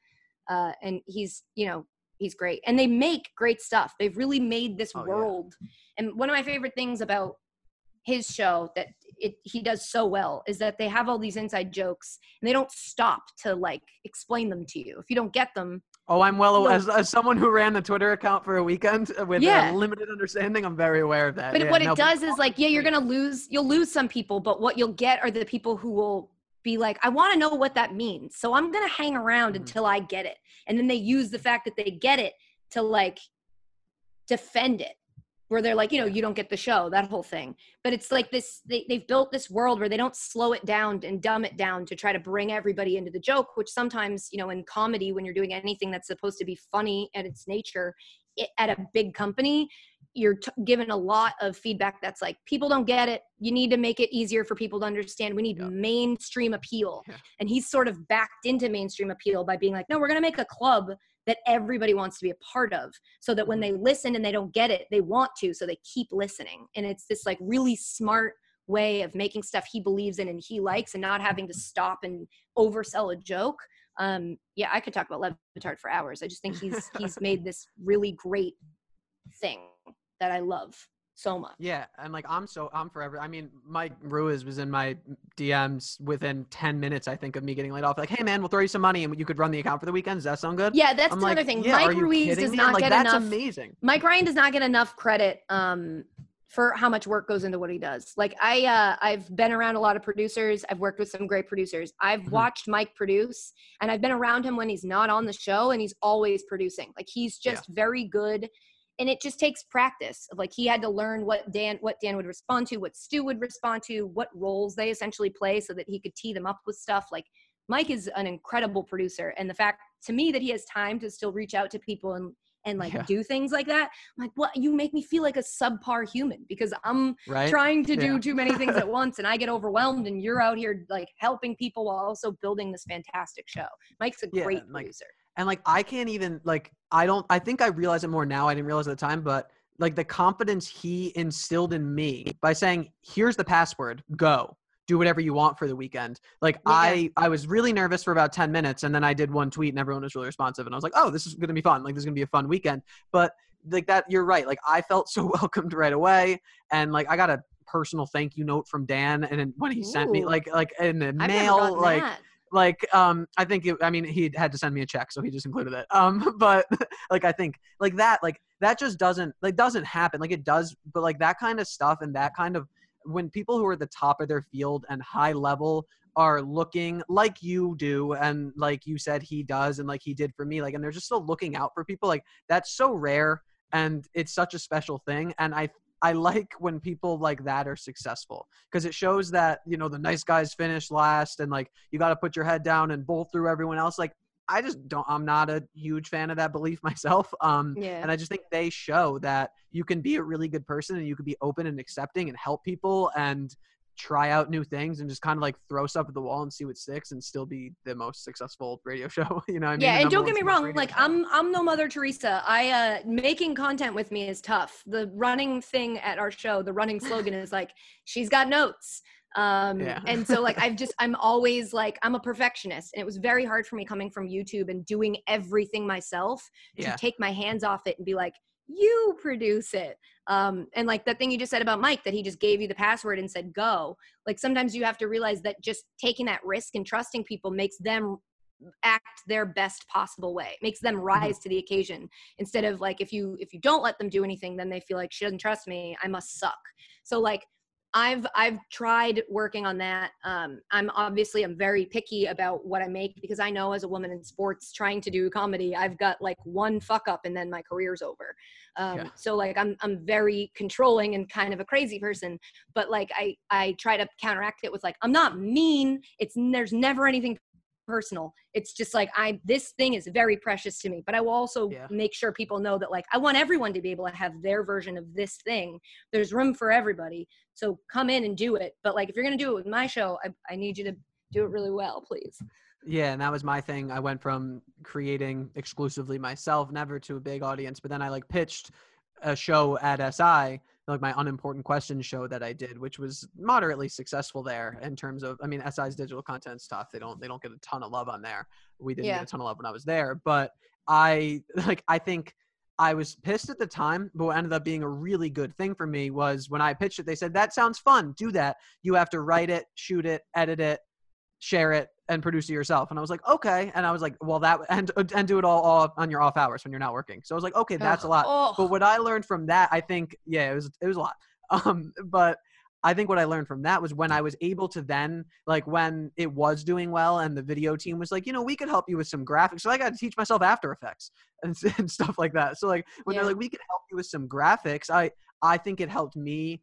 Uh, and he's, you know, he's great. And they make great stuff. They've really made this Oh, yeah. world. And one of my favorite things about his show that it he does so well is that they have all these inside jokes and they don't stop to like explain them to you. If you don't get them, Oh, I'm well No. as, as someone who ran the Twitter account for a weekend uh, with Yeah. a limited understanding. I'm very aware of that. but Yeah, what it no, does is like yeah you're gonna lose you'll lose some people but what you'll get are the people who will be like i want to know what that means so i'm gonna hang around Mhm. until i get it and then they use the fact that they get it to like defend it where they're like you know you don't get the show that whole thing. But it's like this they, they've built this world where they don't slow it down and dumb it down to try to bring everybody into the joke which sometimes you know in comedy when you're doing anything that's supposed to be funny at its nature it, at a big company you're t- given a lot of feedback that's like people don't get it. You need to make it easier for people to understand. We need Yeah. mainstream appeal. Yeah. and he's sort of backed into mainstream appeal by being like no we're going to make a club that everybody wants to be a part of so that when they listen and they don't get it they want to so they keep listening. And it's this like really smart way of making stuff he believes in and he likes and not having to stop and oversell a joke. Um yeah i could talk about Le Batard for hours. I just think he's he's made this really great thing that i love so much Yeah, and like I'm so I'm forever. I mean, Mike Ruiz was in my DMs within ten minutes, I think, of me getting laid off. Like, hey man, we'll throw you some money and you could run the account for the weekend. Does that sound good? yeah that's I'm another like, thing yeah, mike ruiz does me? Not like, get That's enough amazing. Mike Ryan does not get enough credit um, for how much work goes into what he does. Like I, uh, I've been around a lot of producers. I've worked with some great producers. I've Mhm. watched Mike produce, and I've been around him when he's not on the show, and he's always producing. Like he's Yeah. just very good, and it just takes practice. Of like he had to learn what Dan, what Dan would respond to, what Stu would respond to, what roles they essentially play, so that he could tee them up with stuff. Like Mike is an incredible producer, and the fact to me that he has time to still reach out to people and and like Yeah. do things like that. I'm like, what? You make me feel like a subpar human because I'm Right? trying to do too many things <laughs> at once and I get overwhelmed and you're out here like helping people while also building this fantastic show. Mike's a Yeah, great like, producer. And like I can't even like I don't I think I realize it more now. I didn't realize at the time, but like the confidence he instilled in me by saying, "Here's the password. Go. Do whatever you want for the weekend." Like I I was really nervous for about 10 minutes and then I did one tweet and everyone was really responsive and I was like, "Oh, this is going to be fun. Like this is going to be a fun weekend." But like that you're right. Like I felt so <laughs> welcomed right away and like I got a personal thank you note from Dan and when he sent me like like in the I've mail like that. Like um i think it, i mean he had to send me a check so he just included it. Um <laughs> but <laughs> like i think like that like that just doesn't like doesn't happen. Like it does but like that kind of stuff and that kind of when people who are at the top of their field and high level are looking like you do and like you said he does and like he did for me like and they're just still looking out for people like that's so rare and it's such a special thing. And i i like when people like that are successful because it shows that you know the nice guys finish last and like you got to put your head down and bowl through everyone else like i just don't i'm not a huge fan of that belief <laughs> myself um Yeah. and i just think they show that you can be a really good person and you can be open and accepting and help people and try out new things and just kind of like throw stuff at the wall and see what sticks and still be the most successful <laughs> radio show <laughs> you know what I mean? yeah, and don't get me wrong, like show. I'm I'm no Mother Teresa. I uh making content with me is tough. The running thing at our show, the running slogan is like she's got notes. Um Yeah. and so like I've just <laughs> I'm always like I'm a perfectionist and it was very hard for me coming from YouTube and doing everything myself to take my hands off it and be like you produce it. Um and like the thing you just said about mike that he just gave you the password and said go. Like sometimes you have to realize that just taking that risk and trusting people makes them act their best possible way makes them rise to the occasion. Instead of like if you if you don't let them do anything then they feel like she doesn't trust me. I must suck. So like i've i've tried working on that. Um i'm obviously i'm very picky about what i make because i know as a woman in sports trying to do comedy i've got like one fuck up and then my career's over. Um Yeah. so like i'm i'm very controlling and kind of a crazy person but like i i try to counteract it with like i'm not mean. It's there's never anything personal it's just like i this thing is very precious to me but i will also Yeah. make sure people know that like i want everyone to be able to have their version of this thing there's room for everybody so come in and do it but like if you're gonna do it with my show i, I need you to do it really well please Yeah, and that was my thing. I went from creating exclusively myself, never to a big audience, but then I like pitched a show at SI, like my unimportant questions show that I did, which was moderately successful there in terms of I mean SI's digital content stuff. They don't they don't get a ton of love on there. We didn't Yeah. get a ton of love when I was there, but I <laughs> like I think I was pissed at the time, but what ended up being a really good thing for me was when I pitched it, they said, That sounds fun. Do that. You have to write it, shoot it, edit it, share it and produce it yourself. And i was like okay. And i was like well that and and do it all, all on your off hours when you're not working. So i was like okay that's a lot. Oh, but what i learned from that i think yeah it was it was a lot. <laughs> Um but i think what i learned from that was when i was able to then like when it was doing well and the video team was like you know we could help you with some graphics. So i got to teach myself after effects <laughs> and, and stuff like that. So like when Yeah. they're like we could help you with some graphics i i think it helped me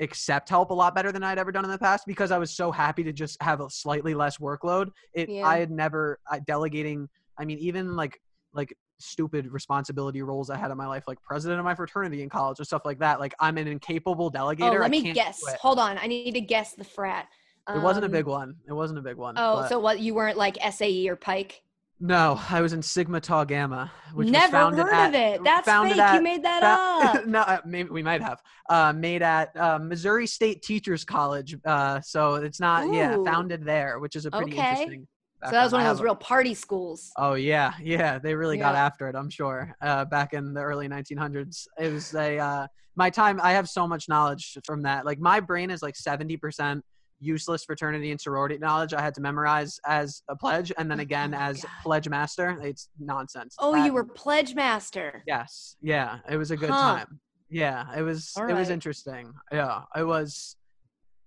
accept help a lot better than I'd ever done in the past because I was so happy to just have a slightly less workload. It Yeah. I had never I, delegating. I mean, even like like stupid responsibility roles I had in my life, like president of my fraternity in college or stuff like that. Like I'm an incapable delegator. oh let me guess hold on i need to guess the frat It wasn't a Um, big one. It wasn't a big one. oh but- so what you weren't like sae or pike no, I was in Sigma Tau Gamma, which was never founded heard at, of it that's fake at- you made that Fa- up <laughs> no, uh, maybe we might have uh, made at uh, Missouri State Teachers College. Uh, so it's not, yeah, founded there, which is a pretty Okay. interesting. so that was one of those real party schools Oh yeah, yeah, they really got after it. I'm sure. Uh, back in the early 1900s, it was a uh, my time. I have so much knowledge from that. Like my brain is like 70 percent useless fraternity and sorority knowledge I had to memorize as a pledge, and then Oh again my as God. pledge master. It's nonsense. oh That- you were pledge master Yes. Yeah. It was a good Huh. time. Yeah. It was All it was interesting. Yeah. It was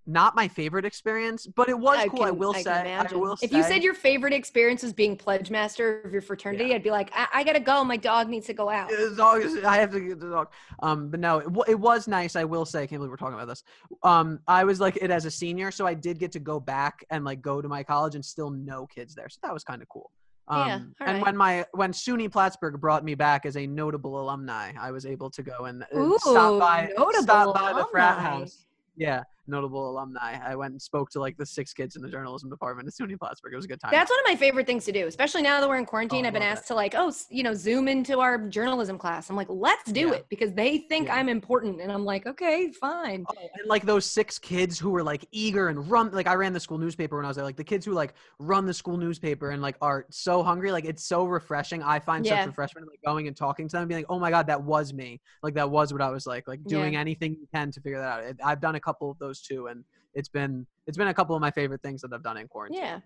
not my favorite experience, but it was cool. I will can say. I will if you said your favorite experience was being pledge master of your fraternity, I'd be like, I, I gotta go. My dog needs to go out. dog is- I have to get the dog. Um, but no, it, it was nice. I will say. I can't believe we're talking about this. Um, I was like it as a senior, so I did get to go back and like go to my college and still know kids there. So that was kind of cool. Um, Yeah, and when my when SUNY Plattsburgh brought me back as a notable alumni, I was able to go and uh, Ooh, stop by stop by the frat house. Yeah, notable alumni. I went and spoke to like the six kids in the journalism department at SUNY Plattsburgh. It was a good time. That's one of my favorite things to do, especially now that we're in quarantine. Oh, I've been asked to like, oh, you know, zoom into our journalism class. I'm like, let's do Yeah. it because they think Yeah. I'm important, and I'm like, okay, fine. Oh, and like those six kids who were like eager and run like I ran the school newspaper when I was there. Like the kids who like run the school newspaper and like are so hungry. Like it's so refreshing. I find Yeah. such refreshment like going and talking to them and being like, oh my god, that was me. Like that was what I was like. Like doing anything you can to figure that out. I've done a couple of those too, and it's been it's been a couple of my favorite things that I've done in quarantine. Yeah.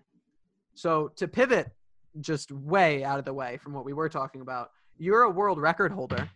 So to pivot just way out of the way from what we were talking about, you're a world record holder.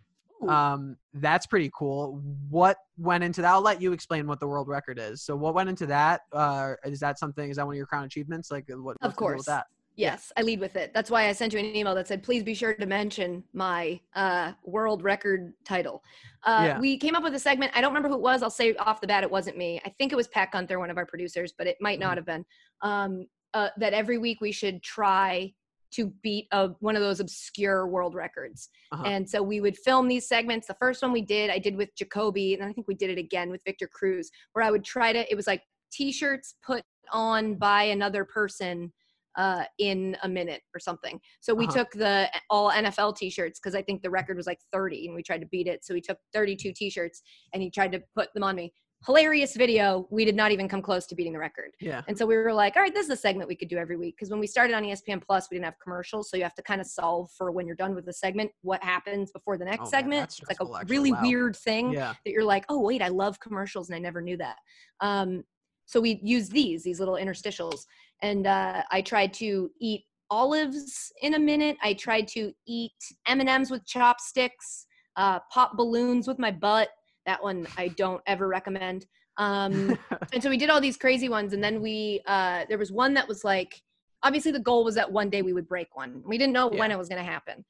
Ooh. Um, that's pretty cool. What went into that? I'll let you explain what the world record is. So what went into that? Uh, is that something? Is that one of your crown achievements? Like what? Of course. With that. Yes, I lead with it. That's why I sent you an email that said, please be sure to mention my uh, world record title. Uh, Yeah. We came up with a segment. I don't remember who it was. I'll say off the bat, it wasn't me. I think it was Pat Gunther, one of our producers, but it might not Mhm. have been. Um, uh, that every week we should try to beat a, one of those obscure world records. Uh-huh. And so we would film these segments. The first one we did, I did with Jacoby, and I think we did it again with Victor Cruz, where I would try to, it was like t shirts put on by another person uh, in a minute or something. So we Uh-huh. took the all NFL t-shirts because I think the record was like 30 and we tried to beat it. So we took 32 t-shirts and he tried to put them on me. Hilarious video. We did not even come close to beating the record. Yeah. And so we were like, all right, this is a segment we could do every week. Because when we started on ESPN Plus, we didn't have commercials. So you have to kind of solve for when you're done with the segment, what happens before the next Oh, segment. that's It's like a really weird thing Yeah. that you're like, oh, wait, I love commercials and I never knew that. Um, so we use these, these little interstitials. And uh, I tried to eat olives in a minute. I tried to eat M&Ms with chopsticks, uh, pop balloons with my butt. That one I don't ever recommend. Um, <laughs> and so we did all these crazy ones and then we uh there was one that was like obviously the goal was that one day we would break one we didn't know when it was going to happen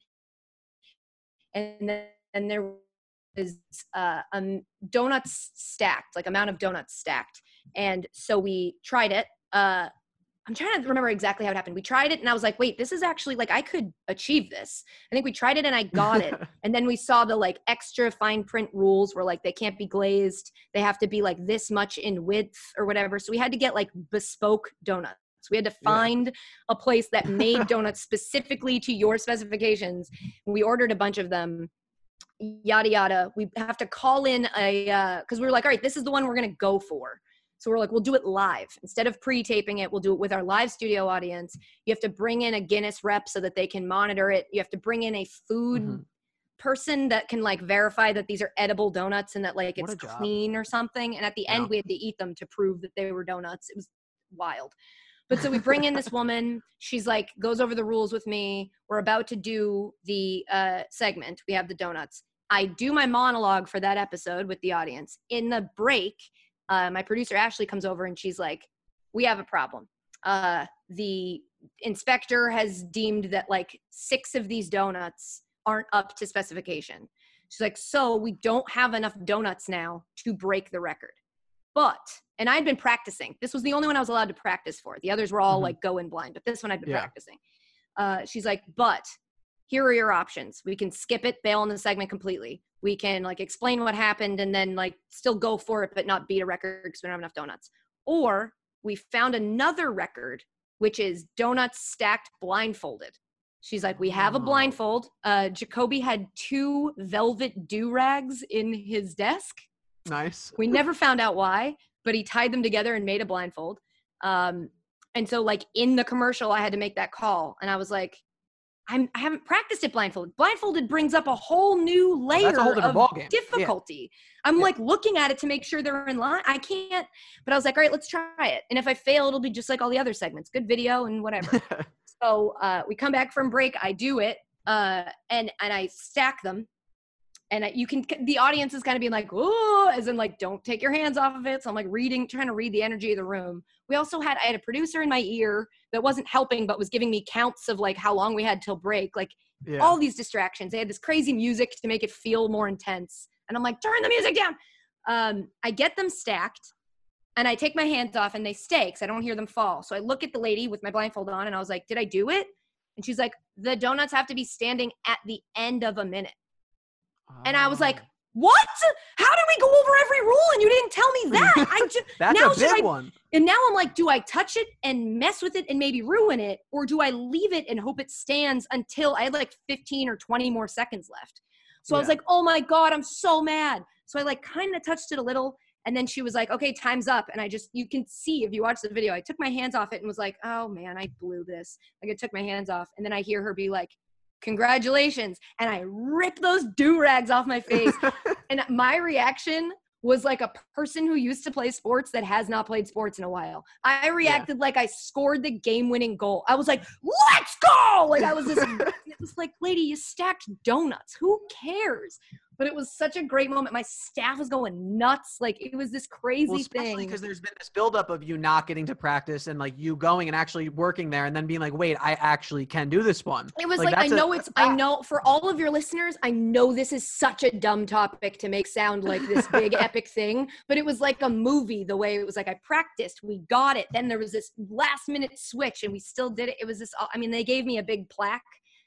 and then and there was uh um donuts stacked like amount of donuts stacked and so we tried it uh I'm trying to remember exactly how it happened. We tried it and I was like, wait, this is actually like I could achieve this. I think we tried it and I got it. <laughs> And then we saw the like extra fine print rules where like they can't be glazed, they have to be like this much in width or whatever. So we had to get like bespoke donuts. We had to Yeah. find a place that made <laughs> donuts specifically to your specifications. We ordered a bunch of them. Yada yada. We have to call in a uh, because we were like, all right, this is the one we're gonna go for. So we're like, we'll do it live instead of pre-taping it. We'll do it with our live studio audience. You have to bring in a Guinness rep so that they can monitor it. You have to bring in a food Mhm. person that can like verify that these are edible donuts and that like it's clean or something. And at the Yeah. end, we had to eat them to prove that they were donuts. It was wild. But so we bring in this woman. She's like goes over the rules with me. We're about to do the uh, segment. We have the donuts. I do my monologue for that episode with the audience. In the break, uh, my producer Ashley comes over and she's like, "We have a problem. Uh, the inspector has deemed that like six of these donuts aren't up to specification. She's like, so we don't have enough donuts now to break the record. But, and I'd been practicing. This was the only one I was allowed to practice for. The others were all Mhm. like go in blind, but this one I'd been Yeah. practicing. Uh, she's like, but here are your options. We can skip it, bail on the segment completely. We can like explain what happened and then like still go for it, but not beat a record because we don't have enough donuts. Or we found another record, which is donuts stacked blindfolded. She's like, we have a Oh. blindfold. Uh, Jacoby had two velvet do rags in his desk. nice. We never found out why, but he tied them together and made a blindfold. Um, and so, like in the commercial, I had to make that call, and I was like, I'm, I haven't practiced it blindfolded. Blindfolded brings up a whole new layer whole of ballgame. Yeah. difficulty. I'm Yeah. like looking at it to make sure they're in line. I can't, but I was like, all right, let's try it. And if I fail, it'll be just like all the other segments, good video and whatever. <laughs> So uh, we come back from break. I do it, uh, and and I stack them, and you can. The audience is kind of being like, "Oh," as in like, "Don't take your hands off of it." So I'm like reading, trying to read the energy of the room. We also had I had a producer in my ear that wasn't helping, but was giving me counts of like how long we had till break. Like yeah. all these distractions. They had this crazy music to make it feel more intense, and I'm like, "Turn the music down." Um, I get them stacked. And I take my hands off and they stay because I don't hear them fall. So I look at the lady with my blindfold on and I was like, Did I do it? And she's like, The donuts have to be standing at the end of a minute. And I was like, Oh. What? How did we go over every rule and you didn't tell me that? <laughs> I just that's now a big I- one. and now I'm like, do I touch it and mess with it and maybe ruin it? Or do I leave it and hope it stands until I had like 15 or 20 more seconds left? So I was like, oh my God, I'm so mad. So I like kind of touched it a little. And then she was like, okay, time's up. And I just, you can see if you watch the video, I took my hands off it and was like, oh man, I blew this. Like I took my hands off. And then I hear her be like, congratulations. And I rip those do rags off my face. <laughs> and my reaction was like a person who used to play sports that has not played sports in a while. I reacted like I scored the game winning goal. I was like, let's go. Like I was this, <laughs> it was like, lady, you stacked donuts. Who cares? But it was such a great moment. My staff was going nuts. Like it was this crazy well, especially thing. because there's been this buildup of you not getting to practice and like you going and actually working there and then being like, wait, I actually can do this one. It was like, I that's a- know it's I know for all of your listeners, I know this is such a dumb topic to make sound like this big <laughs> epic thing, but it was like a movie the way it was like I practiced, we got it. Then there was this last minute switch and we still did it. It was this I mean they gave me a big plaque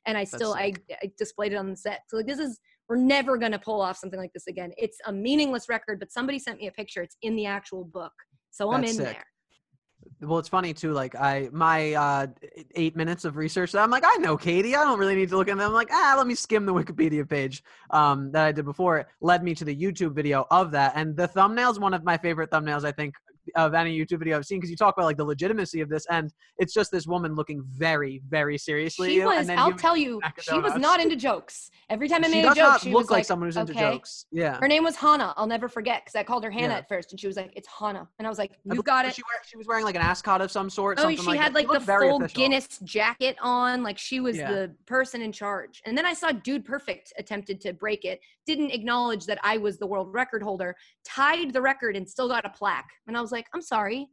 and I still I, I displayed it on the set. So like this is we're never going to pull off something like this again. It's a meaningless record, but somebody sent me a picture. It's in the actual book. So I'm That's in sick. there. well it's funny too like i my uh eight minutes of research i'm like i know katie i don't really need to look at them i'm like ah let me skim the wikipedia page um that i did before it led me to the youtube video of that and the thumbnail is one of my favorite thumbnails i think of any youtube video i've seen because you talk about like the legitimacy of this and it's just this woman looking very very seriously She you, was, I'll tell you, she was not into jokes. Every time I she made a joke, she look was like, like, someone who's into jokes yeah Her name was Hannah. I'll never forget because I called her Hannah Yeah. at first, and she was like, "It's Hannah," and I was like, "You've got it." She, wear, she was wearing like an ascot of some sort. Oh, she like had that. like the full official. Guinness jacket on, like she was Yeah. the person in charge. And then I saw Dude Perfect attempted to break it, didn't acknowledge that I was the world record holder, tied the record, and still got a plaque. And I was like, "I'm sorry,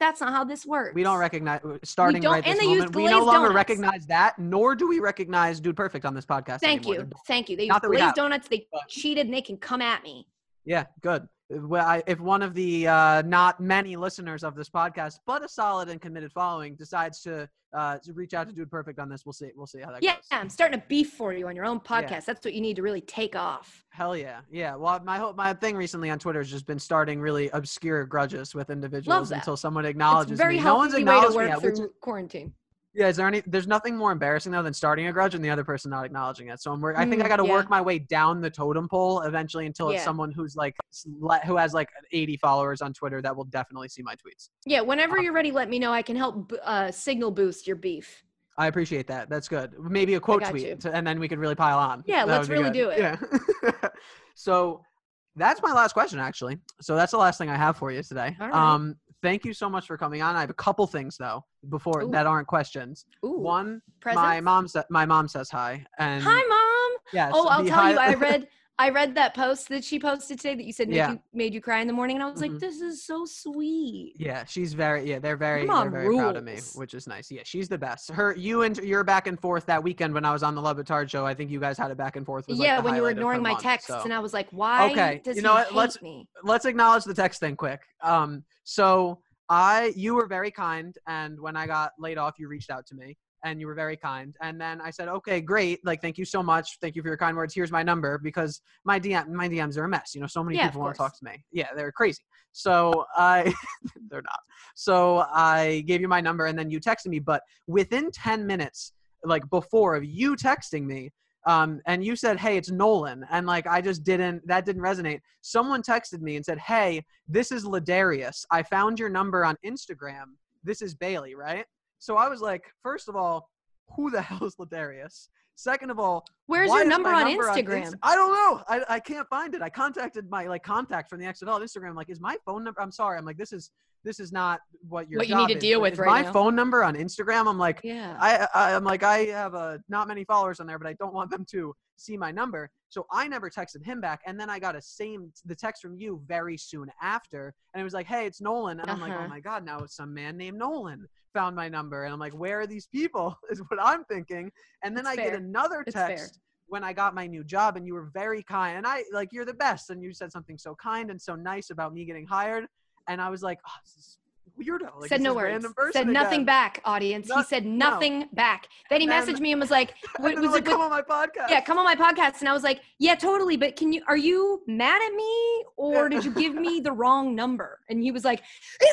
that's not how this works." We don't recognize uh, starting don't- right and this they use moment. We no longer donuts. recognize that, nor do we recognize Dude Perfect on this podcast. Thank anymore. you, thank you. They Not used glazed donuts. They but- cheated, and they can come at me. Yeah, good. Well, if one of the uh, not many listeners of this podcast, but a solid and committed following, decides to uh, to reach out to Dude Perfect on this, we'll see. We'll see how that Yeah, goes. I'm starting to beef for you on your own podcast. That's what you need to really take off. Hell yeah, yeah. Well, my whole my thing recently on Twitter has just been starting really obscure grudges with individuals until someone acknowledges It's very me. No one's way to me work yet, which quarantine. Yeah, is there any? There's nothing more embarrassing though than starting a grudge and the other person not acknowledging it. So I'm. I think I Mm, got to yeah. work my way down the totem pole eventually until it's Yeah. someone who's like who has like 80 followers on Twitter that will definitely see my tweets. Yeah, whenever Um, you're ready, let me know. I can help uh, signal boost your beef. I appreciate that. That's good. Maybe a quote tweet, to, and then we could really pile on. Yeah, That let's really good. do it. Yeah. <laughs> so that's my last question, actually. So that's the last thing I have for you today. All right. Um, thank you so much for coming on. I have a couple things though before Ooh. that aren't questions. Ooh, One, presents? my mom said my mom says hi, and Hi, mom. Yes. Oh, I'll tell you. I <laughs> read. I read that post that she posted today that you said made Yeah. you made you cry in the morning, and I was Mhm. like, "This is so sweet." Yeah, she's very yeah, they're very they're very proud of me, which is nice. Yeah, she's the best. Her you and you're back and forth that weekend when I was on the Le Batard show. I think you guys had it back and forth. Was, yeah, the when you were highlight of her ignoring my month, texts, so. and I was like, "Why Okay, does you know what? Let's- me?" let's acknowledge the text thing quick. Um, so I, you were very kind, and when I got laid off, you reached out to me, and you were very kind. And then I said, okay, great, like thank you so much, thank you for your kind words. Here's my number because my DM, my DMs are a mess. You know, so many Yeah, people want to talk to me. Yeah, they're crazy. So I, <laughs> they're not. So I gave you my number, and then you texted me. But within ten minutes, like before of you texting me, um, and you said, "Hey, it's Nolan," and like I just didn't that didn't resonate. Someone texted me and said, "Hey, this is Ladarius. I found your number on Instagram. This is Bailey, right?" So I was like, first of all, who the <laughs> hell is Ladarius? Second of all, Where's your number on number Instagram? Inst- I don't know. I, I can't find it. I contacted my like contact from the XFL on Instagram. Like, is my phone number? I'm sorry. I'm like, this is this is not what your What you need to is, deal with is right my now. phone number on Instagram. I'm like, yeah. I, I I'm like I have a not many followers on there, but I don't want them to see my number. So I never texted him back, and then I got a same the text from you very soon after, and it was like, "Hey, it's Nolan," and I'm like, Uh-huh. "Oh my god, now some man named Nolan found my number," and I'm like, "Where are these people?" <laughs> Is what I'm thinking, and then It's I get another text. When I got my new job, and you were very kind, and I like you're the best, and you said something so kind and so nice about me getting hired, and I was like, oh, this is weirdo. Like, said no words. Said nothing again. back, audience. he No- said no. nothing back. Then he And messaged me and was like, <laughs> And "Wa- then "Was like, with come on my podcast. yeah, come on my podcast. And I was like, yeah, totally. But can you, are you mad at me or did you give me the <laughs> wrong number? And he was like,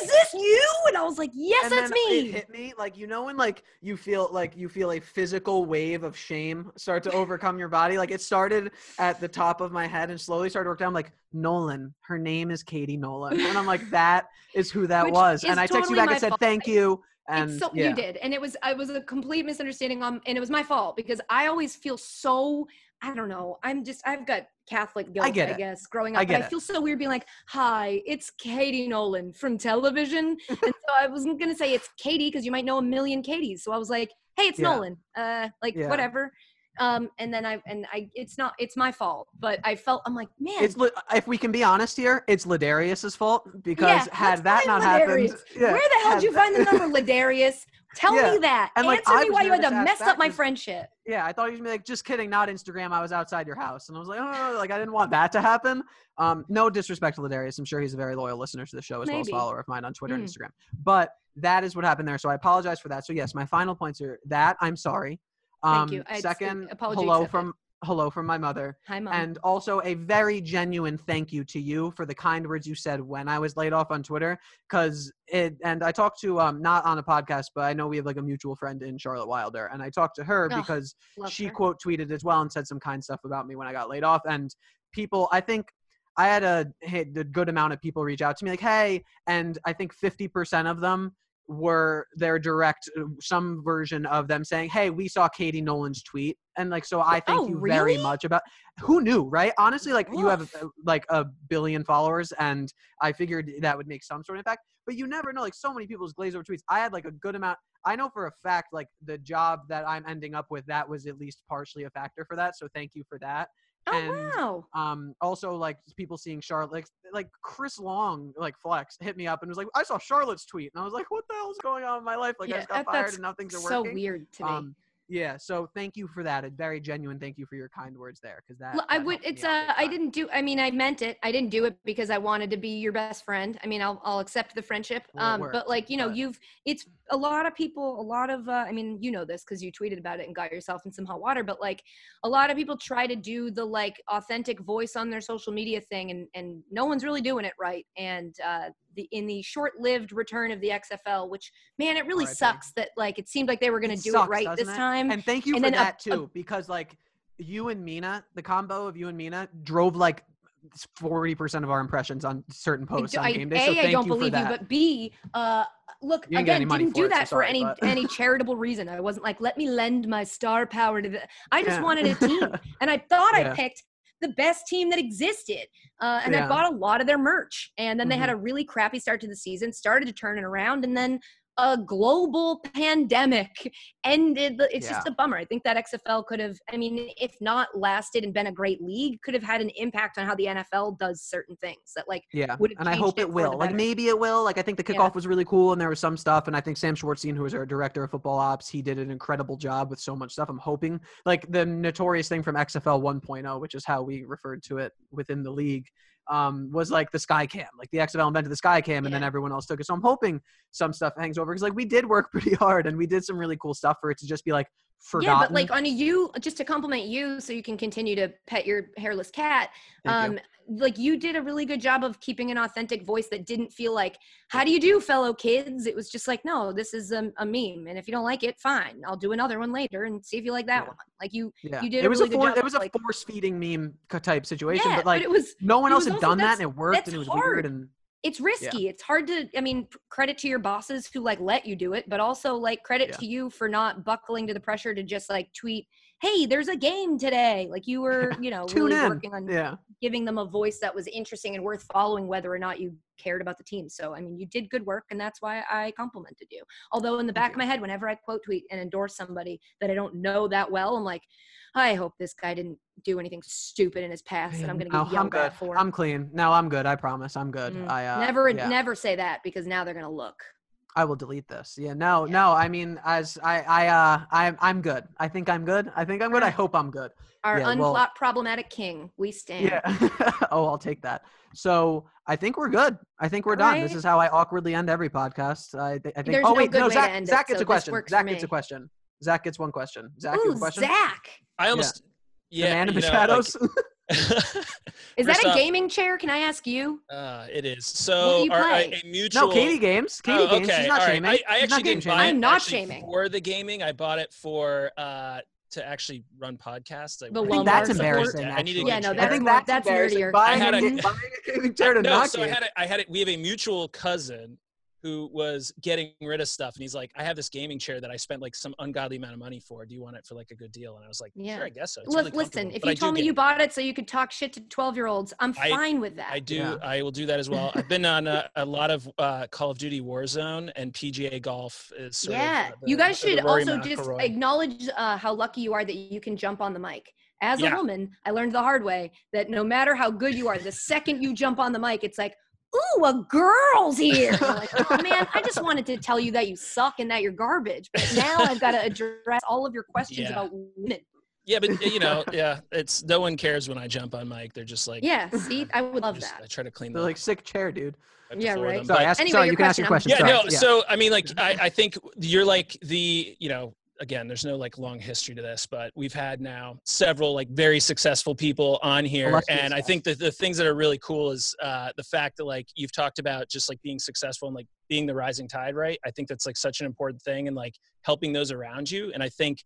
is this you? And I was like, yes, and that's me. It hit me like you know when like you feel like you feel a physical wave of shame start to overcome your body. Like it started at the top of my head and slowly started to work down. I'm Like Nolan, her name is Katie Nolan, and I'm like that is who that <laughs> Which was. is And I texted you back and said fault. thank you. And it's so yeah. you did. And it was, I was a complete misunderstanding on, and it was my fault because I always feel so, I don't know. I'm just I've got Catholic guilt, I, get I guess, growing I up. get but I feel so weird being like, "Hi, it's Katie Nolan from television," <laughs> and so I wasn't gonna say it's Katie because you might know a million Katies. So I was like, "Hey, it's Yeah. Nolan." Uh, like Yeah. whatever. Um, and then I and I, it's not, it's my fault, but I felt I'm like, man, It's if we can be honest here, it's Ladarius's fault because Yeah, had that not happened, Ladarius. yeah, where the hell did you that- find the number, <laughs> Ladarius? Tell Yeah. me that. And, like, Answer I me why you had to mess up my friendship. Yeah, I thought gonna be like, just kidding, not Instagram. I was outside your house, and I was like, oh, like I didn't want that to happen. Um, no disrespect to Ladarius. I'm sure he's a very loyal listener to the show as well as follower of mine on Twitter and Mm. Instagram. But that is what happened there. So I apologize for that. So yes, my final points are that I'm sorry. Um, Thank you. I- second, hello accepted. from hello from my mother. Hi, mom. And also a very genuine thank you to you for the kind words you said when I was laid off on Twitter. Cause it and I talked to um not on a podcast, but I know we have like a mutual friend in Charlotte Wilder. And I talked to her Oh, because she her. quote tweeted as well and said some kind stuff about me when I got laid off. And people I think I had a, had a good amount of people reach out to me like, hey, and I think 50% of them were their direct uh, some version of them saying hey we saw katie nolan's tweet and like so i thank Oh, you very much about who knew right? Honestly like you have uh, like a billion followers and i figured that would make some sort of impact but you never know like so many people's glaze over tweets. I had like a good amount i know for a fact like the job that i'm ending up with that was at least partially a factor for that so thank you for that oh and wow. um also like people seeing charlotte like like chris long like flex hit me up and was like i saw charlotte's tweet and i was like what the hell is going on in my life like i just got that- fired and now things are so weird to me. Yeah so thank you for that a very genuine thank you for your kind words there because that, Well, I would. It's uh, I didn't do. I mean, I meant it. I didn't do it because I wanted to be your best friend. I mean, I'll I'll accept the friendship. Well, Um, worked, but like you know, but- you've it's a lot of people. A lot of. Uh, I mean, you know this because you tweeted about it and got yourself in some hot water. But like, a lot of people try to do the like authentic voice on their social media thing, and and no one's really doing it right. And uh, the in the short-lived return of the XFL, which man, it really sucks that like it seemed like they were going to do sucks, it right this it? time. and thank you and for a- that a- too because like you and mina the combo of you and mina drove like 40% of our impressions on certain posts do- on game day A, so I thank don't you for believe you, that. but B, uh, look didn't again, didn't do it, so that for any but- any charitable reason. I wasn't like, let me lend my star power to the. I just Yeah. wanted a team, <laughs> and I thought Yeah. I picked the best team that existed, uh, and I bought a lot of their merch. And then they had Mhm. a really crappy start to the season, started to turn it around, and then a global pandemic ended. The, it's just a bummer. I think that XFL could have, I mean, if not lasted and been a great league, could have had an impact on how the NFL does certain things. That like Yeah, would have and I hope it it will. Like maybe it will. Like I think the Yeah. kickoff was really cool, and there was some stuff. And I think Sam Schwartzstein, who was our director of football ops, he did an incredible job with so much stuff. I'm hoping, like the notorious thing from XFL 1.0, which is how we referred to it within the league, um, was like the sky cam. Like the XFL invented the sky cam, and then everyone else took it. So I'm hoping some stuff hangs over because like we did work <laughs> pretty hard, and we did some really cool stuff for it to just be like forgotten. Yeah, but like on a you, just to compliment you, so you can continue to pet your hairless cat. Thank you. um, like you did a really good job of keeping an authentic voice that didn't feel like, "How do you do, fellow kids?" It was just like, "No, this is a, a meme, and if you don't like it, fine. I'll do another one later and see if you like that Yeah. one." Like you, yeah, you did it a was really a good for- it was a like- force feeding meme type situation, yeah, but like it was no one else had also- done that, and it worked, and it was hard. weird, and it's risky. It's hard to, I mean, credit to your bosses who like let you do it, but also like credit Yeah. to you for not buckling to the pressure to just like tweet, "Hey, there's a game today." Like you <laughs> were, you know, really in. working on Yeah. giving them a voice that was interesting and worth following, whether or not you cared about the team. So, I mean, you did good work, and that's why I complimented you. Although, in the back of my head, whenever I quote tweet and endorse somebody that I don't know that well, I'm like, I hope this guy didn't do anything stupid in his past that I'm going to get yelled I'm at for. I'm clean. No, I'm good. I promise. I'm good. Mm, I uh, never, yeah, never say that because now they're going to look. I will delete this. Yeah. No, Yeah. no. I mean, as I, I, uh, I'm, I'm good. I think I'm good. I think I'm good. I hope I'm good. Our Yeah, well- unplot problematic king. We stand. Yeah. <laughs> oh, I'll take that. So I think we're good. I think we're done. This is how I awkwardly end every podcast. I, thi- I think. There's oh no wait, good no. way to Zach, end it, Zach gets so a question. Zach gets a question. Zach gets one question. Zach, you Ooh, a question. Zach. I almost yeah. the man in the know, like- shadows. <laughs> Is that a off- gaming chair? Can I ask you? uh, it is. do So you our, play? a, a mutual. no, Katie games. Katie Oh, games. okay, She's not all right. shaming. I, I actually didn't buy it I'm not shaming. for the gaming. I bought it for uh to actually run podcasts. I, I I think that's support. embarrassing. I need to. Yeah, no, I that's I think more- that's, that's nerdier. Buying, I had a, a- buying a gaming chair to no, knock so you. I had it. I had it. We have a mutual cousin who was getting rid of stuff and he's like i have this gaming chair that i spent like some ungodly amount of money for do you want it for like a good deal and i was like Yeah. sure i guess so It's Li- really listen, if but I you do told me game. you bought it so you could talk shit to 12 year olds, I'm I- fine with that. I do. Yeah. I will do that as well. I've been on a, <laughs> a lot of uh, Call of Duty Warzone and PGA Golf. Is sort yeah. Of, uh, you guys should Rory also just acknowledge uh, how lucky you are that you can jump on the mic. As Yeah. a woman, I learned the hard way that no matter how good you are, the second you jump on the mic, it's like, ooh, a girl's here. Like, oh <laughs> man, I just wanted to tell you that you suck and that you're garbage. But now I've got to address all of your questions Yeah. about women. Yeah, but you know, <laughs> yeah, it's no one cares when I jump on mic. They're just like, Yeah, see, I would love just- that. I try to clean They're the like sick chair, dude. wipe Yeah, floor right. them. Sorry, But- ask, Anyway, sorry, your you can ask your question, question. yeah, sorry. no. So I mean, like, I, I think you're like the, you know, again, there's no like long history to this, but we've had now several like very successful people on here, and I think that the things that are really cool is uh, the fact that like you've talked about just like being successful and like being the rising tide, right? I think that's like such an important thing, and like helping those around you, and I think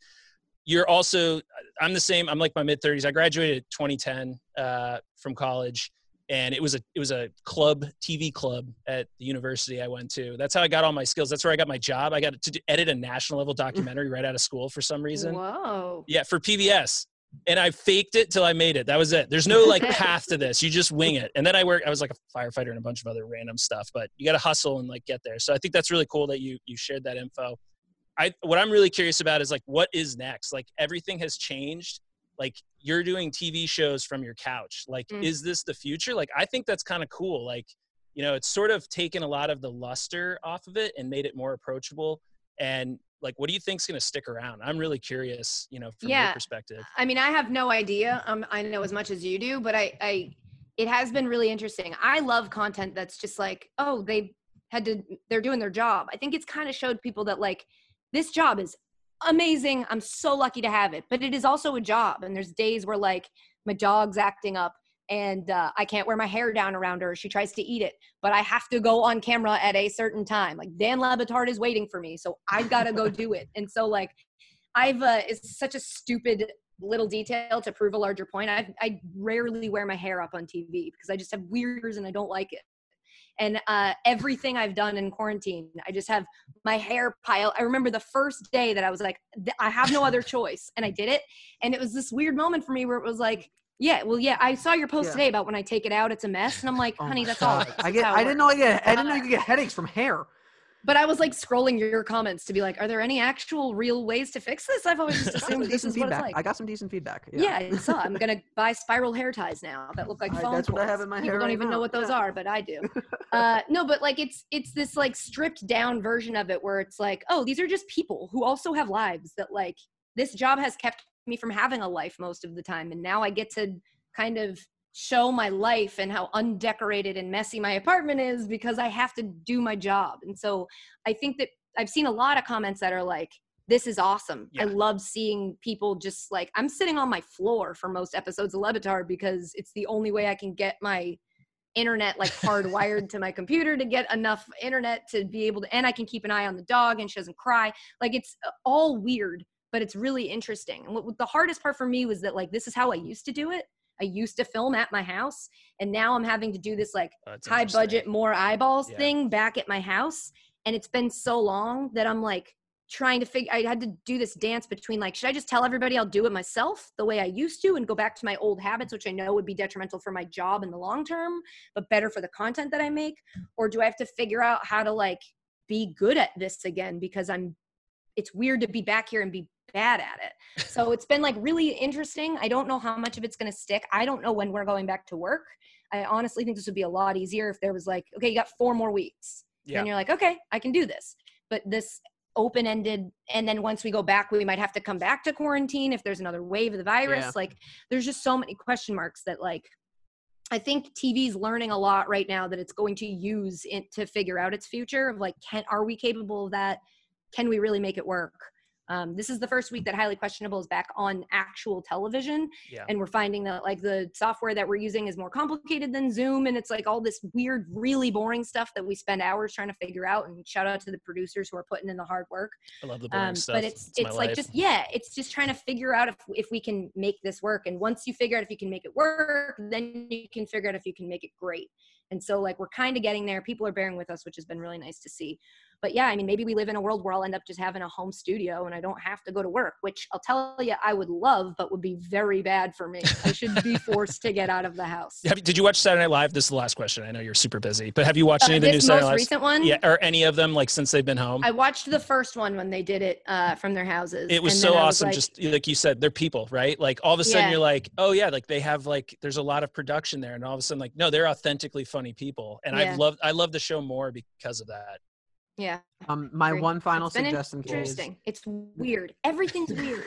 you're also i'm the same i'm like my mid 30s i graduated 2010 uh, from college and it was a it was a club tv club at the university i went to. That's how i got all my skills. That's where i got my job. I got to do- edit a national level mm. documentary right out of school for some reason. Whoa. yeah for pbs and i faked it till i made it. That was it. There's no like <laughs> path to this. You just wing it. And then i work i was like a firefighter and a bunch of other random stuff but you got to hustle and like get there. So i think that's really cool that you you shared that info. I what I'm really curious about is like what is next? Like everything has changed. Like you're doing TV shows from your couch. Like Mm. is this the future? Like I think that's kind of cool. Like you know, it's sort of taken a lot of the luster off of it and made it more approachable. And like, what do you think's going to stick around? I'm really curious. You know, from Yeah. your perspective. I mean, I have no idea. Um, I know as much as you do, but I, I, it has been really interesting. I love content that's just like, oh, they had to, they're doing their job. I think it's kind of showed people that like, this job is amazing. I'm so lucky to have it, but it is also a job. And there's days where like my dog's acting up and uh, I can't wear my hair down around her. She tries to eat it, but I have to go on camera at a certain time. Like Dan Le Batard is waiting for me, so I've got to go do it. And so like, I've uh, it's such a stupid little detail to prove a larger point. I I rarely wear my hair up on TV because I just have weird ears and I don't like it. And uh, everything I've done in quarantine, I just have my hair pile. I remember the first day that I was like, I have no other <laughs> choice, and I did it. And it was this weird moment for me where it was like, yeah, well, yeah, I saw your post Yeah. today about when I take it out, it's a mess, and I'm like, Oh honey, my that's all. God. This I get. I didn't know. I get. I <laughs> didn't know you could get headaches from hair. But I was like scrolling your comments to be like, are there any actual real ways to fix this? I've always just assumed this is what it's like. I got some decent feedback. Yeah, I saw. I'm gonna <laughs> buy spiral hair ties now that look like I- phone that's what I have in my People hair don't right even know what those Yeah. are, but I do. <laughs> uh, no, but like it's it's this like stripped down version of it where it's like, oh, these are just people who also have lives that like this job has kept me from having a life most of the time, and now I get to kind of show my life and how undecorated and messy my apartment is because I have to do my job. And so I think that I've seen a lot of comments that are like, this is awesome. I love seeing people just like I'm sitting on my floor for most episodes of Le Batard because it's the only way I can get my internet like <laughs> hardwired to my computer to get enough internet to be able to and I can keep an eye on the dog and she doesn't cry. Like it's uh, all weird, but it's really interesting. And what, what the hardest part for me was that like this is how I used to do it. I used to film at my house and now I'm having to do this like Oh, high budget more eyeballs Yeah. thing back at my house and it's been so long that i'm like trying to figure i had to do this dance between like should i just tell everybody i'll do it myself the way i used to and go back to my old habits which i know would be detrimental for my job in the long term but better for the content that i make or do i have to figure out how to like be good at this again because i'm it's weird to be back here and be bad at it so it's been like really interesting i don't know how much of it's going to stick i don't know when we're going back to work I honestly think this would be a lot easier if there was like, okay, you got four more weeks. Yeah. And you're like, okay, I can do this. But this open ended, and then once we go back, we might have to come back to quarantine if there's another wave of the virus. Yeah. Like, there's just so many question marks that, like, I think TV's learning a lot right now that it's going to use it to figure out its future of like, can are we capable of that? Can we really make it work? Um, this is the first week that Highly Questionable is back on actual television. Yeah. And we're finding that like the software that we're using is more complicated than Zoom. And it's like all this weird, really boring stuff that we spend hours trying to figure out. And shout out to the producers who are putting in the hard work. I love the boring Um, stuff. but it's my it's like life. just yeah, it's just trying to figure out if if we can make this work. And once you figure out if you can make it work, then you can figure out if you can make it great. And so like we're kind of getting there. People are bearing with us, which has been really nice to see. But yeah, I mean, maybe we live in a world where I'll end up just having a home studio and I don't have to go to work, which I'll tell you I would love, but would be very bad for me. I should be <laughs> forced to get out of the house. Have did you watch Saturday Night Live? This is the last question. I know you're super busy, but have you watched Uh, any of the new Saturday Night Lives? recent one, Yeah, or any of them like since they've been home? I watched the first one when they did it uh, from their houses. it was so I awesome. like, just like you said, they're people, right? Like all of a sudden Yeah. you're like, oh yeah, like they have like there's a lot of production there, and all of a sudden like no, they're authentically funny people, and Yeah. I've loved I love the show more because of that. Yeah. Um, my Agree. one final It's suggestion Kay, is Interesting. It's weird. Everything's weird.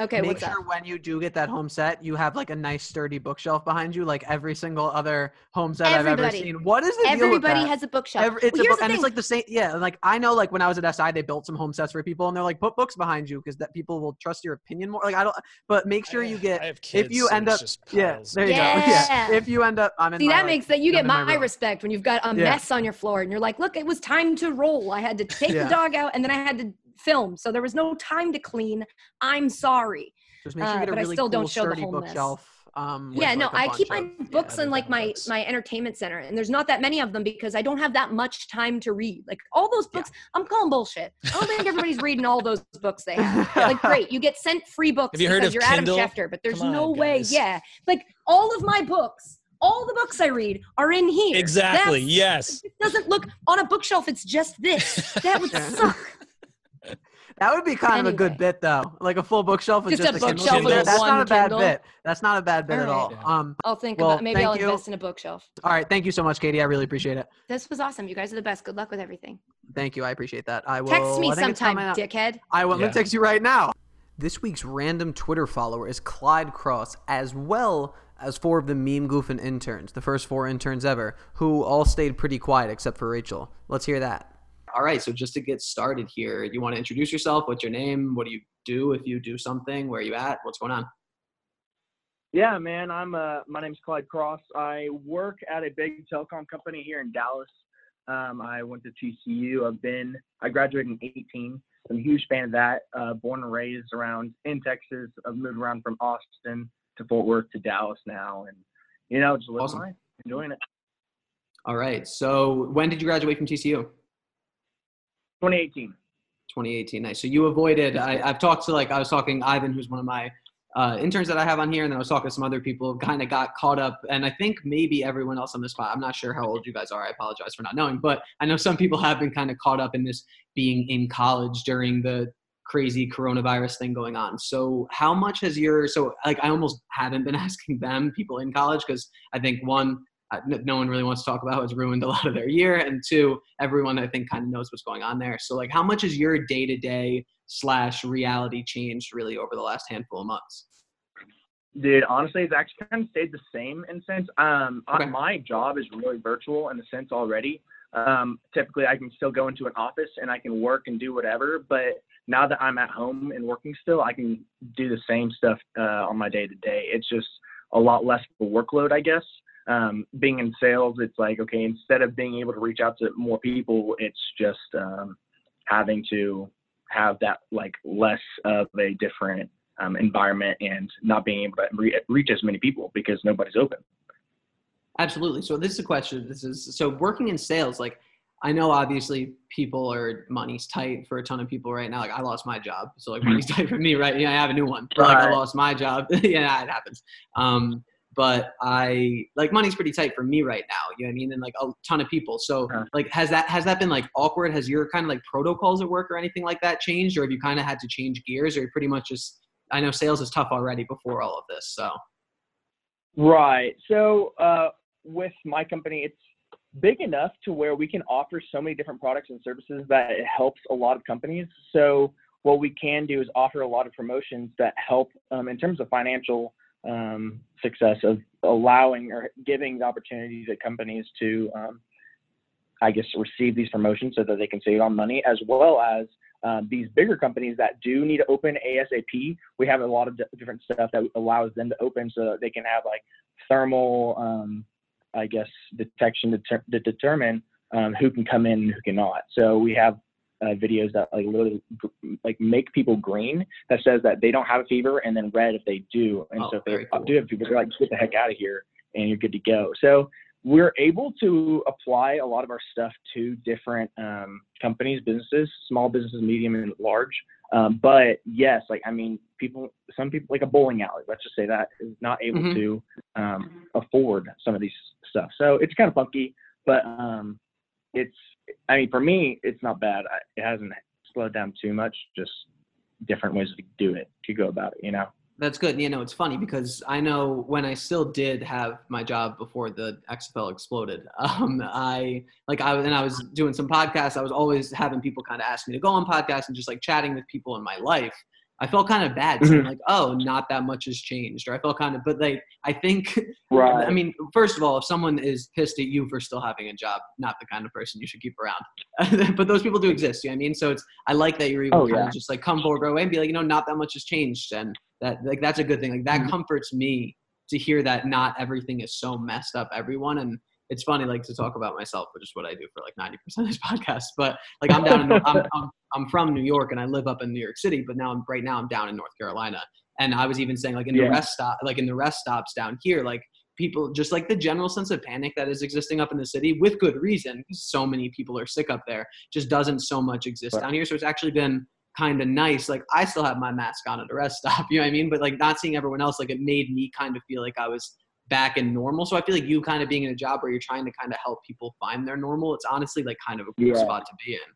Okay, make what's sure up? when you do get that home set, you have like a nice sturdy bookshelf behind you, like every single other home set I've ever Everybody. seen. What is the deal with Everybody that? has a bookshelf. Every, it's Well, a here's book, the and thing. it's like the same. Yeah, like I know, like when I was at SI, they built some home sets for people, and they're like, put books behind you because that people will trust your opinion more. Like I don't, but make sure I- you get. I have kids, if you so end it's up, just yeah, piles. there you go. <laughs> Yeah. Yeah, if you end up, I'm in See, my, that like, makes that you I'm get my my respect when you've got a Yeah. mess on your floor and you're like, look, it was time to roll. I had to take Yeah. the dog out and then I had to film. So there was no time to clean. I'm sorry. Just make sure you uh, get a but I still cool don't show the sturdy whole bookshelf. Um, yeah, with, no, like, a I keep my books yeah, in like my books. my entertainment center, and there's not that many of them because I don't have that much time to read. Like all those Yeah. books, I'm calling bullshit. I don't think everybody's <laughs> reading all those books they have. <laughs> Like, great, you get sent free books Have you heard because of you're Kindle? Adam Schefter, but there's Come no on, way. guys. Yeah, like all of my books, all the books I read are in here. Exactly. That's- Yes. <laughs> It doesn't look on a bookshelf. It's just this. That would suck. That would be kind of a good bit though, like a full bookshelf with Just just, a a Kindle bookshelf in with That's not a bad Kindle. bit. That's not a bad bit at All all. right. Um, I'll think Well, about maybe I'll you. invest in a bookshelf. all right, thank you so much, Katie. I really appreciate it. This was awesome. You guys are the best. Good luck with everything. Thank you. I appreciate that. I will Text me I sometime, dickhead. I will. Yeah. gonna text you right now. This week's random Twitter follower is Clyde Cross, as well as four of the meme goofing interns, the first four interns ever, who all stayed pretty quiet except for Rachel. Let's hear that. All right, so just to get started here, you want to introduce yourself? What's your name? What do you do if you do something? Where are you at? What's going on? Yeah, man. I'm uh my name's Clyde Cross. I work at a big telecom company here in Dallas. Um, I went to TCU. I've been I graduated in 18. I'm a huge fan of that. Uh, born and raised around in Texas. I've moved around from Austin to Fort Worth to Dallas now, and you know just living Awesome. life, enjoying it. All right, so when did you graduate from TCU? 2018. 2018. Nice. So you avoided. I, I've talked to like I was talking Ivan, who's one of my uh, interns that I have on here, and then I was talking to some other people. Kind of got caught up, and I think maybe everyone else on this spot. I'm not sure how old you guys are. I apologize for not knowing, but I know some people have been kind of caught up in this being in college during the crazy coronavirus thing going on. So how much has your so like I almost haven't been <laughs> asking them people in college because I think one no one really wants to talk about has ruined a lot of their year and two everyone i think kind of knows what's going on there so like how much has your day-to-day slash reality changed really over the last handful of months Dude, honestly, it's actually kind of stayed the same in sense. Um, Okay. my job is really virtual in the sense already. Um, typically, I can still go into an office and I can work and do whatever. But now that I'm at home and working still, I can do the same stuff uh, on my day to day. It's just a lot less of a workload, I guess. Um, being in sales, it's like okay, instead of being able to reach out to more people, it's just um, having to have that like less of a different um, environment and not being able to re- reach as many people because nobody's open. absolutely. So this is a question this is so working in sales like i know obviously people are money's tight for a ton of people right now. Like i lost my job. So like money's <laughs> tight for me right? Yeah i have a new one. But, like i lost my job. <laughs> Yeah it happens. Um but I like money's pretty tight for me right now. You know what I mean? And like a ton of people. So Uh-huh. like has that has that been like awkward? Has your kind of like protocols at work or anything like that changed, or have you kind of had to change gears, or you pretty much just I know sales is tough already before all of this. So Right. So uh, with my company, it's big enough to where we can offer so many different products and services that it helps a lot of companies. So what we can do is offer a lot of promotions that help um, in terms of financial um, success of allowing or giving the opportunity to companies to, um, I guess, receive these promotions so that they can save on money, as well as um, these bigger companies that do need to open ASAP, we have a lot of different stuff that allows them to open so that they can have like thermal, um, I guess, detection to, ter- to determine um, who can come in and who cannot. So we have uh, videos that like literally like make people green that says that they don't have a fever and then red if they do. And oh, so if they cool. do have fever, they're like, get the heck out of here and you're good to go. So we're able to apply a lot of our stuff to different um, companies, businesses, small businesses, medium and large. Um, but yes, like I mean, people, some people like a bowling alley, let's just say that is not able Mhm. to um, afford some of these stuff. So it's kind of funky, but um, it's. I mean, for me, it's not bad. I, it hasn't slowed down too much. Just different ways to do it, to go about it. You know. That's good. You know, it's funny because I know when I still did have my job before the XFL exploded. <laughs> Um, I like I and I was doing some podcasts. I was always having people kind of ask me to go on podcasts and just like chatting with people in my life. I felt kind of bad Mhm. like, "Oh, not that much has changed," or I felt kind of. But like, I think <laughs> Right. I mean, first of all, if someone is pissed at you for still having a job, not the kind of person you should keep around. <laughs> but those people do exist. You know what I mean? So it's I like that you're able Oh, to kind yeah. of just like come forward right away and be like, you know, not that much has changed, and that like that's a good thing. Like that Mhm. comforts me to hear that not everything is so messed up. Everyone and it's funny like to talk about myself, which is what I do for like 90% of this <laughs> podcast. But like I'm down in I'm, <laughs> I'm I'm from New York and I live up in New York City, but now I'm right now I'm down in North Carolina. And I was even saying like in the Yeah. rest stop like in the rest stops down here, like people just like the general sense of panic that is existing up in the city with good reason because so many people are sick up there just doesn't so much exist Right. down here so it's actually been kind of nice like i still have my mask on at a rest <laughs> stop you know what i mean but like not seeing everyone else like it made me kind of feel like i was back in normal so i feel like you kind of being in a job where you're trying to kind of help people find their normal it's honestly like kind of a cool Yeah. spot to be in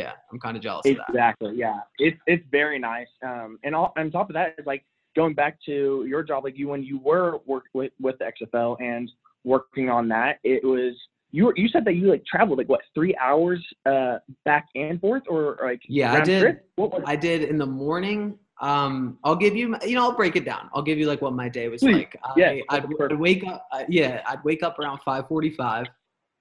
yeah i'm kind of jealous of that Exactly. Yeah. It's it's very nice. Um, and all, on top of that is like going back to your job, like you when you were work with with the XFL and working on that, it was you were, you said that you like traveled like what three hours uh back and forth or like Yeah, I did. trip? What was I did in the morning. Um, I'll give you, you know, I'll break it down. I'll give you like what my day was Please. like. Yeah, I, I'd, perfect. Wake up. Uh, yeah, I'd wake up around 5:45.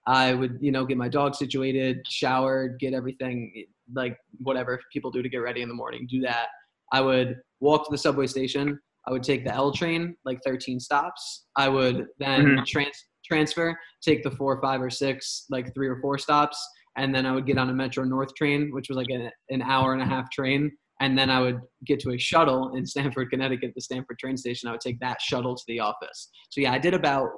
I would, you know, get my dog situated, showered, get everything like whatever people do to get ready in the morning. Do that. I would walk to the subway station. I would take the L train, like 13 stops. I would then Mhm. trans- transfer, take the four, five, or six, like three or four stops, and then I would get on a Metro North train, which was like an, an hour and a half train. And then I would get to a shuttle in Stamford, Connecticut, the Stamford train station. I would take that shuttle to the office. So yeah, I did about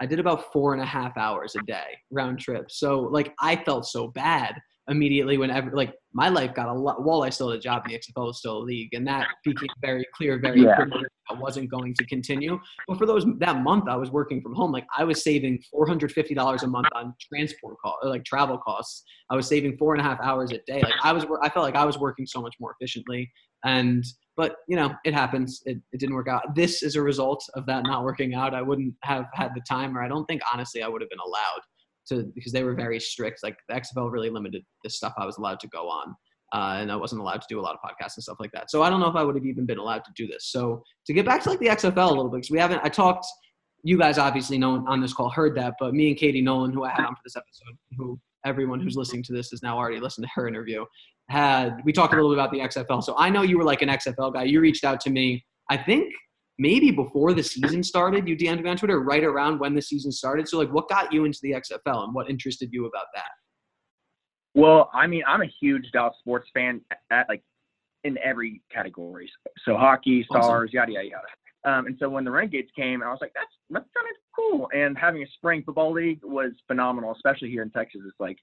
I did about four and a half hours a day round trip. So like I felt so bad immediately whenever like my life got a lot while I still had a job in the XFL was still a league and that became very clear very Yeah. quickly that I wasn't going to continue. But for those that month I was working from home, like I was saving four hundred fifty dollars a month on transport cost like travel costs. I was saving four and a half hours a day. Like I was I felt like I was working so much more efficiently and but you know it happens it, it didn't work out this is a result of that not working out i wouldn't have had the time or i don't think honestly i would have been allowed to because they were very strict like the xfl really limited the stuff i was allowed to go on uh, and i wasn't allowed to do a lot of podcasts and stuff like that so i don't know if i would have even been allowed to do this so to get back to like the xfl a little bit because we haven't i talked you guys obviously know on this call heard that but me and katie nolan who i had on for this episode who everyone who's listening to this has now already listened to her interview had we talked a little bit about the XFL. So I know you were like an XFL guy. You reached out to me. I think maybe before the season started. You DM'd me on Twitter right around when the season started. So like, what got you into the XFL and what interested you about that? Well, I mean, I'm a huge Dallas sports fan at, like in every category. So hockey, Awesome. stars, yada yada yada. Um, and so when the Renegades came, I was like, that's that's kind of cool. And having a spring football league was phenomenal, especially here in Texas. It's like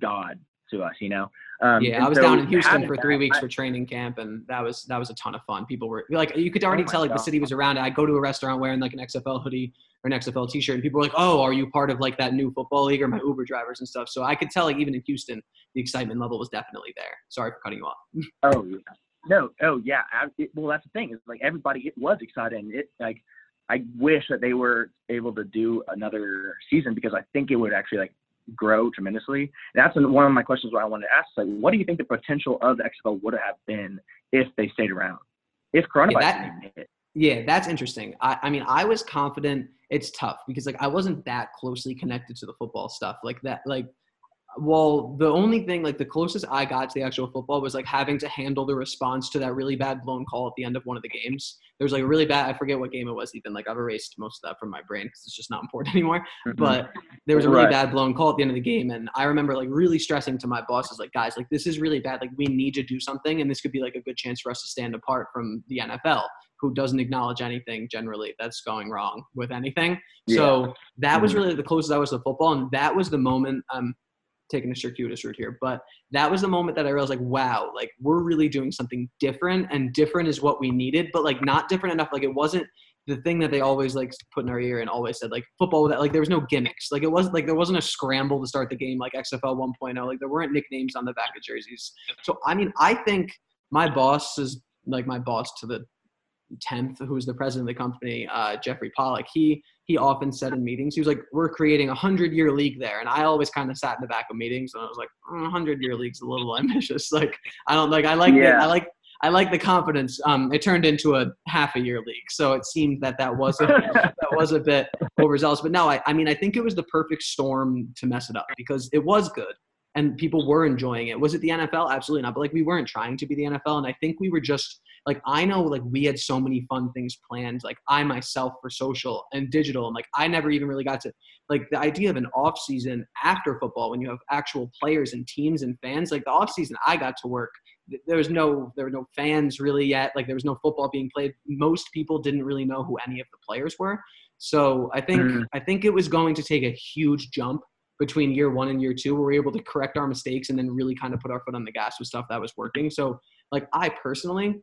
God to us, you know. Um, yeah, I was so down in Houston for three weeks I- for training camp, and that was that was a ton of fun. People were like, you could already Oh tell like the city was around. I go to a restaurant wearing like an XFL hoodie or an XFL T-shirt, and people were like, "Oh, are you part of like that new football league or my Uber drivers and stuff?" So I could tell like even in Houston, the excitement level was definitely there. Sorry for cutting you off. <laughs> Oh yeah. No. Oh yeah. I, it, well, that's the thing. Is like everybody it was excited. And it like I wish that they were able to do another season because I think it would actually like grow tremendously. That's one of my questions. What I wanted to ask. Like, what do you think the potential of the XFL would have been if they stayed around? If coronavirus that- didn't hit? Yeah, that's interesting. I, I mean, I was confident. It's tough because like I wasn't that closely connected to the football stuff like that. Like well, the only thing, like the closest I got to the actual football was like having to handle the response to that really bad blown call at the end of one of the games. There was like a really bad, I forget what game it was even. Like I've erased most of that from my brain because it's just not important <laughs> anymore. Mhm. But there was a really Right. bad blown call at the end of the game. And I remember like really stressing to my bosses, like, guys, like this is really bad. Like we need to do something. And this could be like a good chance for us to stand apart from the NFL, who doesn't acknowledge anything generally that's going wrong with anything. So that was Mhm. really the closest I was to football. And that was the moment. Um, taking a circuitous route here, but that was the moment that I realized like, wow, like we're really doing something different and different is what we needed, but like not different enough. Like it wasn't the thing that they always like put in our ear and always said like football without like there was no gimmicks. Like it wasn't like there wasn't a scramble to start the game like XFL 1.0. Like there weren't nicknames on the back of jerseys. So I mean, I think my boss is like my boss to the tenth, who was the president of the company, uh, Jeffrey Pollack. He he often said in meetings, he was like, "We're creating a hundred year league there," and I always kind of sat in the back of meetings and I was like, "A hundred year league's a little <laughs> ambitious." Like I don't like I like the, I like I like the confidence. Um, it turned into a half a year league, so it seemed that that was a, <laughs> that was a bit overzealous. But no, I, I mean I think it was the perfect storm to mess it up because it was good and people were enjoying it. Was it the NFL? Absolutely not. But like we weren't trying to be the NFL, and I think we were just like I know like we had so many fun things planned. Like I myself for social and digital, and like I never even really got to like the idea of an off season after football when you have actual players and teams and fans. Like the off season, I got to work. There was no there were no fans really yet. Like there was no football being played. Most people didn't really know who any of the players were. So I think Mhm. I think it was going to take a huge jump between year one and year two where we were able to correct our mistakes and then really kind of put our foot on the gas with stuff that was working. So like I personally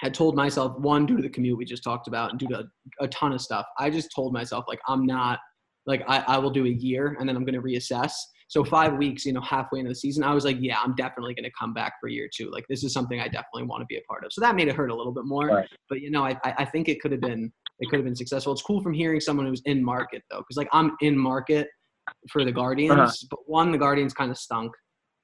had told myself one due to the commute we just talked about and due to a, a ton of stuff. I just told myself like I'm not like I, I will do a year and then I'm gonna reassess. So five weeks, you know, halfway into the season, I was like, yeah, I'm definitely gonna come back for year two. Like this is something I definitely want to be a part of. So that made it hurt a little bit more. Right. But you know, I I I think it could have been it could have been successful. It's cool from hearing someone who's in market though, because like I'm in market for the Guardians, Uh-huh. but one, the Guardians kind of stunk,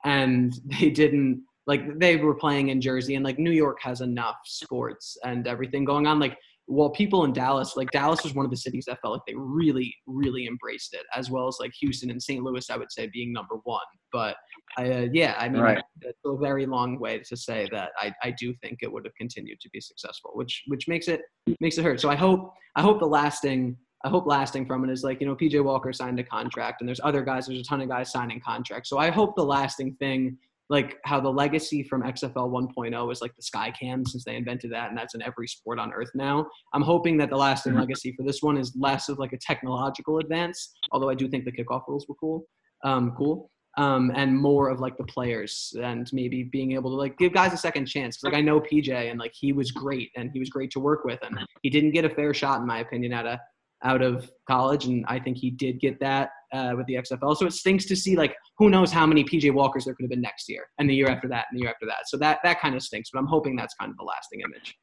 and <laughs> they didn't like they were playing in Jersey, and like New York has enough sports and everything going on. Like, well, people in Dallas, like Dallas was one of the cities that felt like they really, really embraced it, as well as like Houston and St. Louis, I would say being number one. But I, uh, yeah, I mean, Right. that's a very long way to say that I, I do think it would have continued to be successful, which which makes it makes it hurt. So I hope I hope the lasting I hope lasting from it is like, you know, PJ Walker signed a contract and there's other guys, there's a ton of guys signing contracts. So I hope the lasting thing, like how the legacy from XFL 1.0 is like the sky cam since they invented that and that's in every sport on earth now. I'm hoping that the lasting Mhm. legacy for this one is less of like a technological advance, although I do think the kickoff rules were cool. Um, cool. Um, and more of like the players and maybe being able to like give guys a second chance. 'Cause, like I know PJ and like he was great and he was great to work with and he didn't get a fair shot in my opinion out of out of college and I think he did get that uh, with the XFL. So it stinks to see like who knows how many PJ Walkers there could have been next year and the year after that and the year after that. So that that kind of stinks, but I'm hoping that's kind of the lasting image.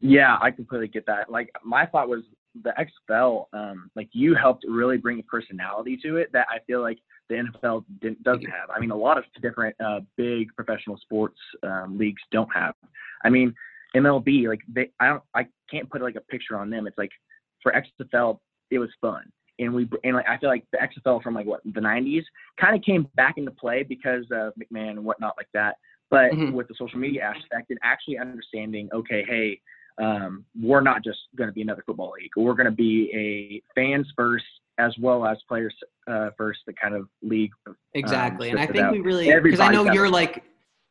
Yeah, I completely get that. Like my thought was the XFL, um, like you helped really bring a personality to it that I feel like the NFL didn't, doesn't have. I mean, a lot of different uh, big professional sports um, leagues don't have. I mean, MLB, like they, I don't, I can't put like a picture on them. It's like for XFL, it was fun, and we, and like I feel like the XFL from like what the '90s kind of came back into play because of McMahon and whatnot like that. But Mhm. with the social media aspect and actually understanding, okay, hey, um, we're not just going to be another football league. We're going to be a fans first as well as players uh, first, the kind of league. Exactly. and I think out. we really because I know you're like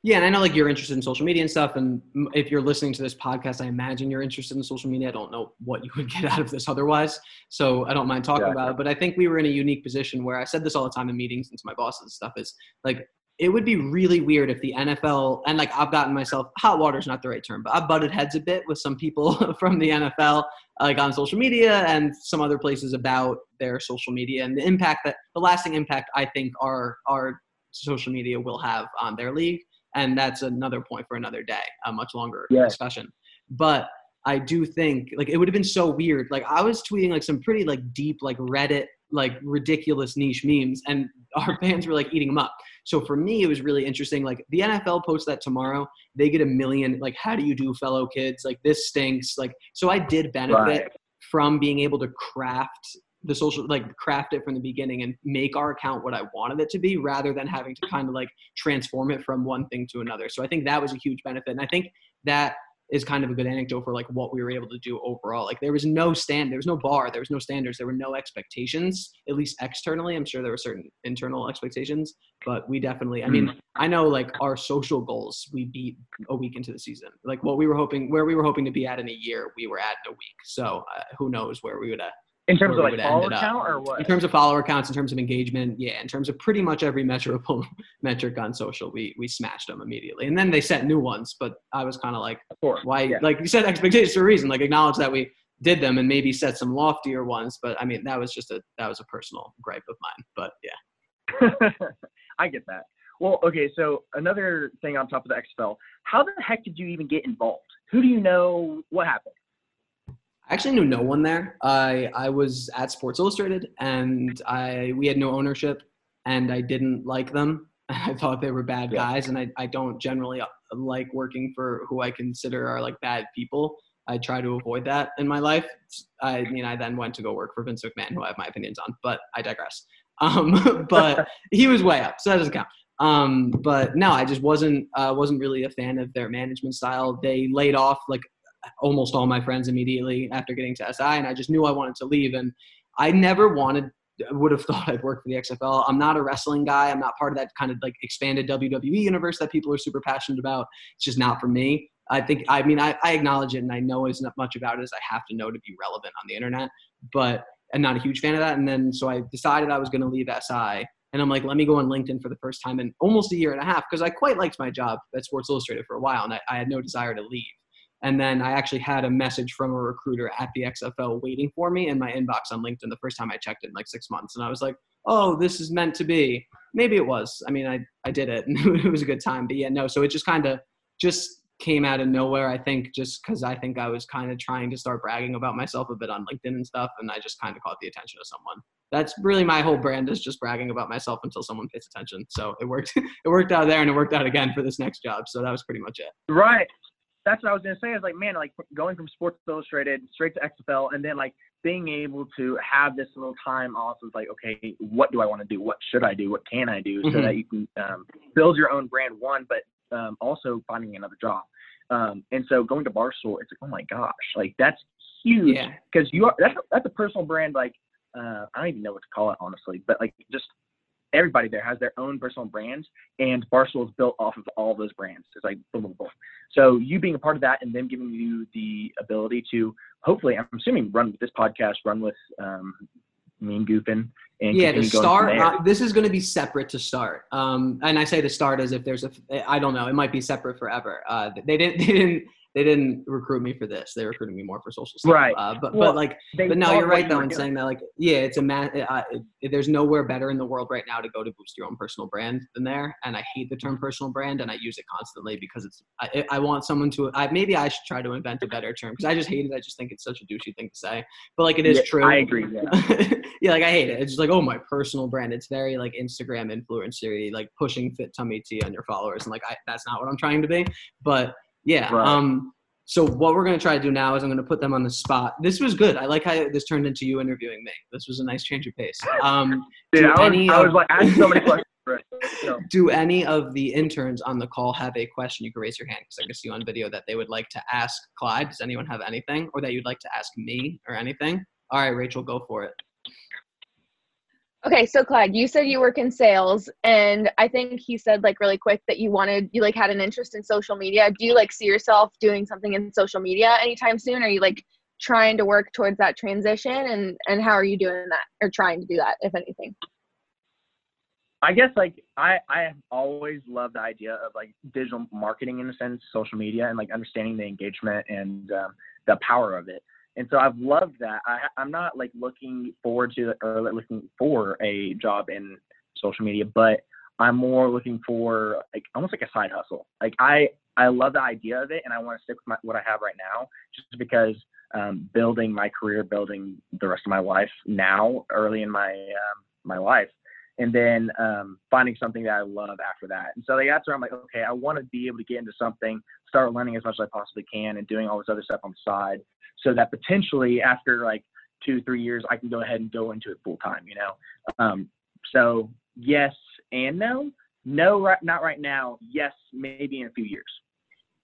yeah, and I know like you're interested in social media and stuff. And if you're listening to this podcast, I imagine you're interested in social media. I don't know what you would <laughs> get out of this otherwise. So I don't mind talking Exactly. about it. But I think we were in a unique position where I said this all the time in meetings and to my bosses and stuff is like it would be really weird if the NFL and like I've gotten myself hot water's not the right term, but I've butted heads a bit with some people <laughs> from the NFL like on social media and some other places about their social media and the impact that the lasting impact I think our our social media will have on their league. And that's another point for another day, a much longer Yeah. discussion. But I do think like it would have been so weird. Like I was tweeting like some pretty like deep like Reddit like ridiculous niche memes, and <laughs> our fans were like eating them up. So for me, it was really interesting. Like the NFL posts that tomorrow, they get a million. Like, how do you do, fellow kids? Like this stinks. Like so, I did benefit Right. from being able to craft the social like craft it from the beginning and make our account what I wanted it to be rather than having to kind of like transform it from one thing to another. So I think that was a huge benefit. And I think that is kind of a good anecdote for like what we were able to do overall. Like there was no stand, there was no bar, there was no standards, there were no expectations, at least externally. I'm sure there were certain internal expectations, but we definitely, I mean, mm. I know like our social goals we beat a week into the season. Like what we were hoping, where we were hoping to be at in a year, we were at in a week. So uh, who knows where we would have in terms of like follower count or what? In terms of follower counts, in terms of engagement, yeah. In terms of pretty much every measurable <laughs> metric on social, we we smashed them immediately, and then they set new ones. But I was kind of like, why? Yeah. Like you set expectations for a reason. Like acknowledge that we did them and maybe set some loftier ones. But I mean, that was just a that was a personal gripe of mine. But yeah, <laughs> I get that. Well, okay. So another thing on top of the XFL, how the heck did you even get involved? Who do you know? What happened? I actually knew no one there. I I was at Sports Illustrated, and I we had no ownership, and I didn't like them. <laughs> I thought they were bad yeah. guys, and I I don't generally uh, like working for who I consider are like bad people. I try to avoid that in my life. I mean, I then went to go work for Vince McMahon, who I have my opinions on, but I digress. <laughs> Um, but he was way up, so that doesn't count. Um, but no, I just wasn't uh, wasn't really a fan of their management style. They laid off like almost all my friends immediately after getting to SI, and I just knew I wanted to leave. And I never wanted, would have <laughs> thought I'd work for the XFL. I'm not a wrestling guy. I'm not part of that kind of like expanded WWE universe that people are super passionate about. It's just not for me. I think, I mean, I, I acknowledge it and I know as much about it as I have to know to be relevant on the internet, but I'm not a huge fan of that. And then so I decided I was going to leave SI. And I'm like, let me go on LinkedIn for the first time in almost a year and a half because I quite liked my job at Sports Illustrated for a while and I, I had no desire to leave. And then I actually had a message from a recruiter at the XFL waiting for me in my inbox on LinkedIn the first time I checked it in like six months. And I was like, oh, this is meant to be. Maybe it was. I mean, I, I did it and <laughs> it was a good time. But yeah, no. So it just kind of just came out of nowhere. I think just because I think I was kind of trying to start bragging about myself a bit on LinkedIn and stuff. And I just kind of caught the attention of someone. That's really my whole brand is just bragging about myself until someone pays attention. So it worked. <laughs> it worked out there and it worked out again for this next job. So that was pretty much it. Right that's what I was gonna say. Is like, man, like going from Sports Illustrated straight to XFL, and then like being able to have this little time off of like, okay, what do I want to do? What should I do? What can I do? Mm-hmm. So that you can um, build your own brand, one, but um, also finding another job. Um, and so going to Barstool, it's like, oh my gosh, like that's huge because yeah. you are that's a, that's a personal brand. Like uh, I don't even know what to call it honestly, but like just everybody there has their own personal brands, and Barstool is built off of all those brands. It's like boom, boom, boom. So you being a part of that, and them giving you the ability to hopefully, I'm assuming, run with this podcast, run with um, Meme Goofing. And yeah, to start, uh, this is going to be separate to start. Um, and I say to start as if there's a, I don't know, it might be separate forever. Uh, they didn't, <laughs> they didn't they didn't recruit me for this. They recruited me more for social stuff. Right. Uh, but well, but like, but no, you're right though in saying that like, yeah, it's a man. Uh, there's nowhere better in the world right now to go to boost your own personal brand than there. And I hate the term personal brand, and I use it constantly because it's. I, I want someone to. I, maybe I should try to invent a better term because I just hate it. I just think it's such a douchey thing to say. But like, it is yeah, true. I agree. Yeah. <laughs> yeah, like I hate it. It's just like, oh, my personal brand. It's very like Instagram influencer, like pushing fit tummy tea on your followers, and like I, that's not what I'm trying to be. But yeah, right. um so what we're going to try to do now is I'm going to put them on the spot. This was good. I like how this turned into you interviewing me. This was a nice change of pace. Um, <laughs> Dude, I was, I was like asking so many questions. <laughs> Do any of the interns on the call have a question? You can raise your hand because I can see you on video that they would like to ask Clyde. Does anyone have anything, or that you'd like to ask me or anything? All right, Rachel, go for it. Okay, so Clyde, you said you work in sales, and I think he said like really quick that you wanted you like had an interest in social media. Do you like see yourself doing something in social media anytime soon? Are you like trying to work towards that transition, and and how are you doing that or trying to do that, if anything? I guess like I I always loved the idea of like digital marketing in a sense, social media, and like understanding the engagement and um, the power of it and so I've loved that. I, I'm not like looking forward to or looking for a job in social media, but I'm more looking for like almost like a side hustle. Like I I love the idea of it, and I want to stick with my, what I have right now, just because um, building my career, building the rest of my life now, early in my um, my life, and then um, finding something that I love after that. And so like, that's where I'm like, okay, I want to be able to get into something, start learning as much as I possibly can, and doing all this other stuff on the side, so that potentially after like two, three years, I can go ahead and go into it full time. You know, um, so yes and no. No, right, not right now. Yes, maybe in a few years.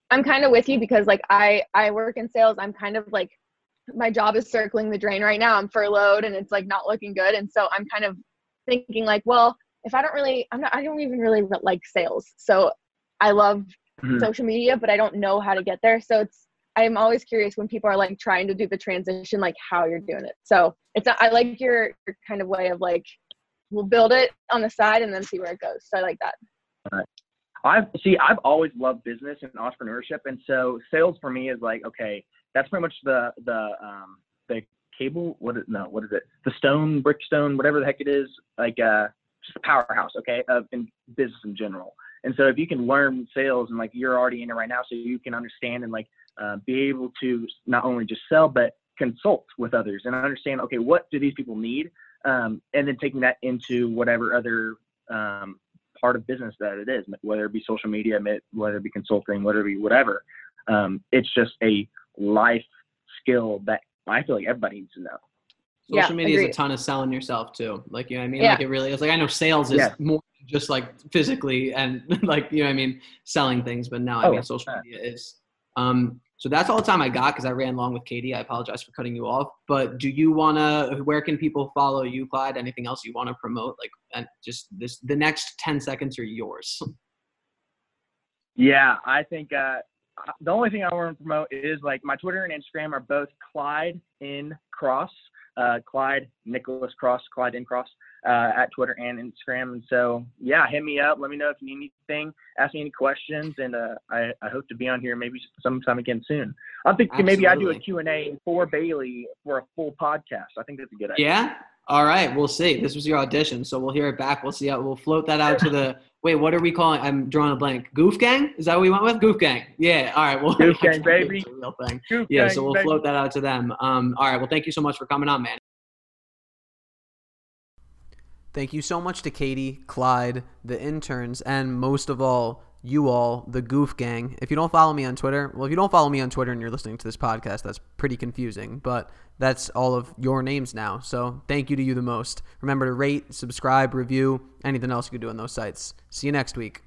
I'm kind of with you because like I I work in sales. I'm kind of like my job is circling the drain right now. I'm furloughed and it's like not looking good. And so I'm kind of thinking like, well, if I don't really, I'm not, I don't even really like sales. So I love mm-hmm. social media, but I don't know how to get there. So it's, I'm always curious when people are like trying to do the transition, like how you're doing it. So it's, I like your, your kind of way of like, we'll build it on the side and then see where it goes. So I like that. Right. I've see, I've always loved business and entrepreneurship. And so sales for me is like, okay, that's pretty much the the um, the cable. What is no? What is it? The stone, brickstone, whatever the heck it is. Like uh, just a powerhouse, okay, of in business in general. And so if you can learn sales and like you're already in it right now, so you can understand and like uh, be able to not only just sell but consult with others and understand, okay, what do these people need, um, and then taking that into whatever other um, part of business that it is, whether it be social media, whether it be consulting, whether it be whatever. Um, it's just a life skill that I feel like everybody needs to know. Social yeah, media agreed. is a ton of selling yourself too. Like you know what I mean? Yeah. Like it really is. Like I know sales is yeah. more just like physically and <laughs> like you know what I mean, selling things, but now I oh, mean social media is um so that's all the time I got because I ran long with Katie. I apologize for cutting you off. But do you wanna where can people follow you, Clyde? Anything else you want to promote? Like and just this the next ten seconds are yours. <laughs> Yeah, I think uh the only thing I want to promote is like my Twitter and Instagram are both Clyde in Cross, uh, Clyde Nicholas Cross, Clyde in Cross uh, at Twitter and Instagram. And so, yeah, hit me up. Let me know if you need anything. Ask me any questions, and uh, I, I hope to be on here maybe sometime again soon. I'm thinking Absolutely. maybe I do a Q and A for Bailey for a full podcast. I think that's a good idea. Yeah. All right, we'll see. This was your audition, so we'll hear it back. We'll see how we'll float that out to the Wait, what are we calling? I'm drawing a blank. Goof Gang? Is that what we went with? Goof Gang. Yeah. All right. Well, Goof <laughs> Gang, baby. real thing. Goof yeah. Gang, so we'll baby. float that out to them. Um, all right. Well, thank you so much for coming on, man. Thank you so much to Katie, Clyde, the interns, and most of all, you all, the Goof Gang. If you don't follow me on Twitter, well, if you don't follow me on Twitter and you're listening to this podcast, that's pretty confusing, but that's all of your names now. So thank you to you the most. Remember to rate, subscribe, review, anything else you can do on those sites. See you next week.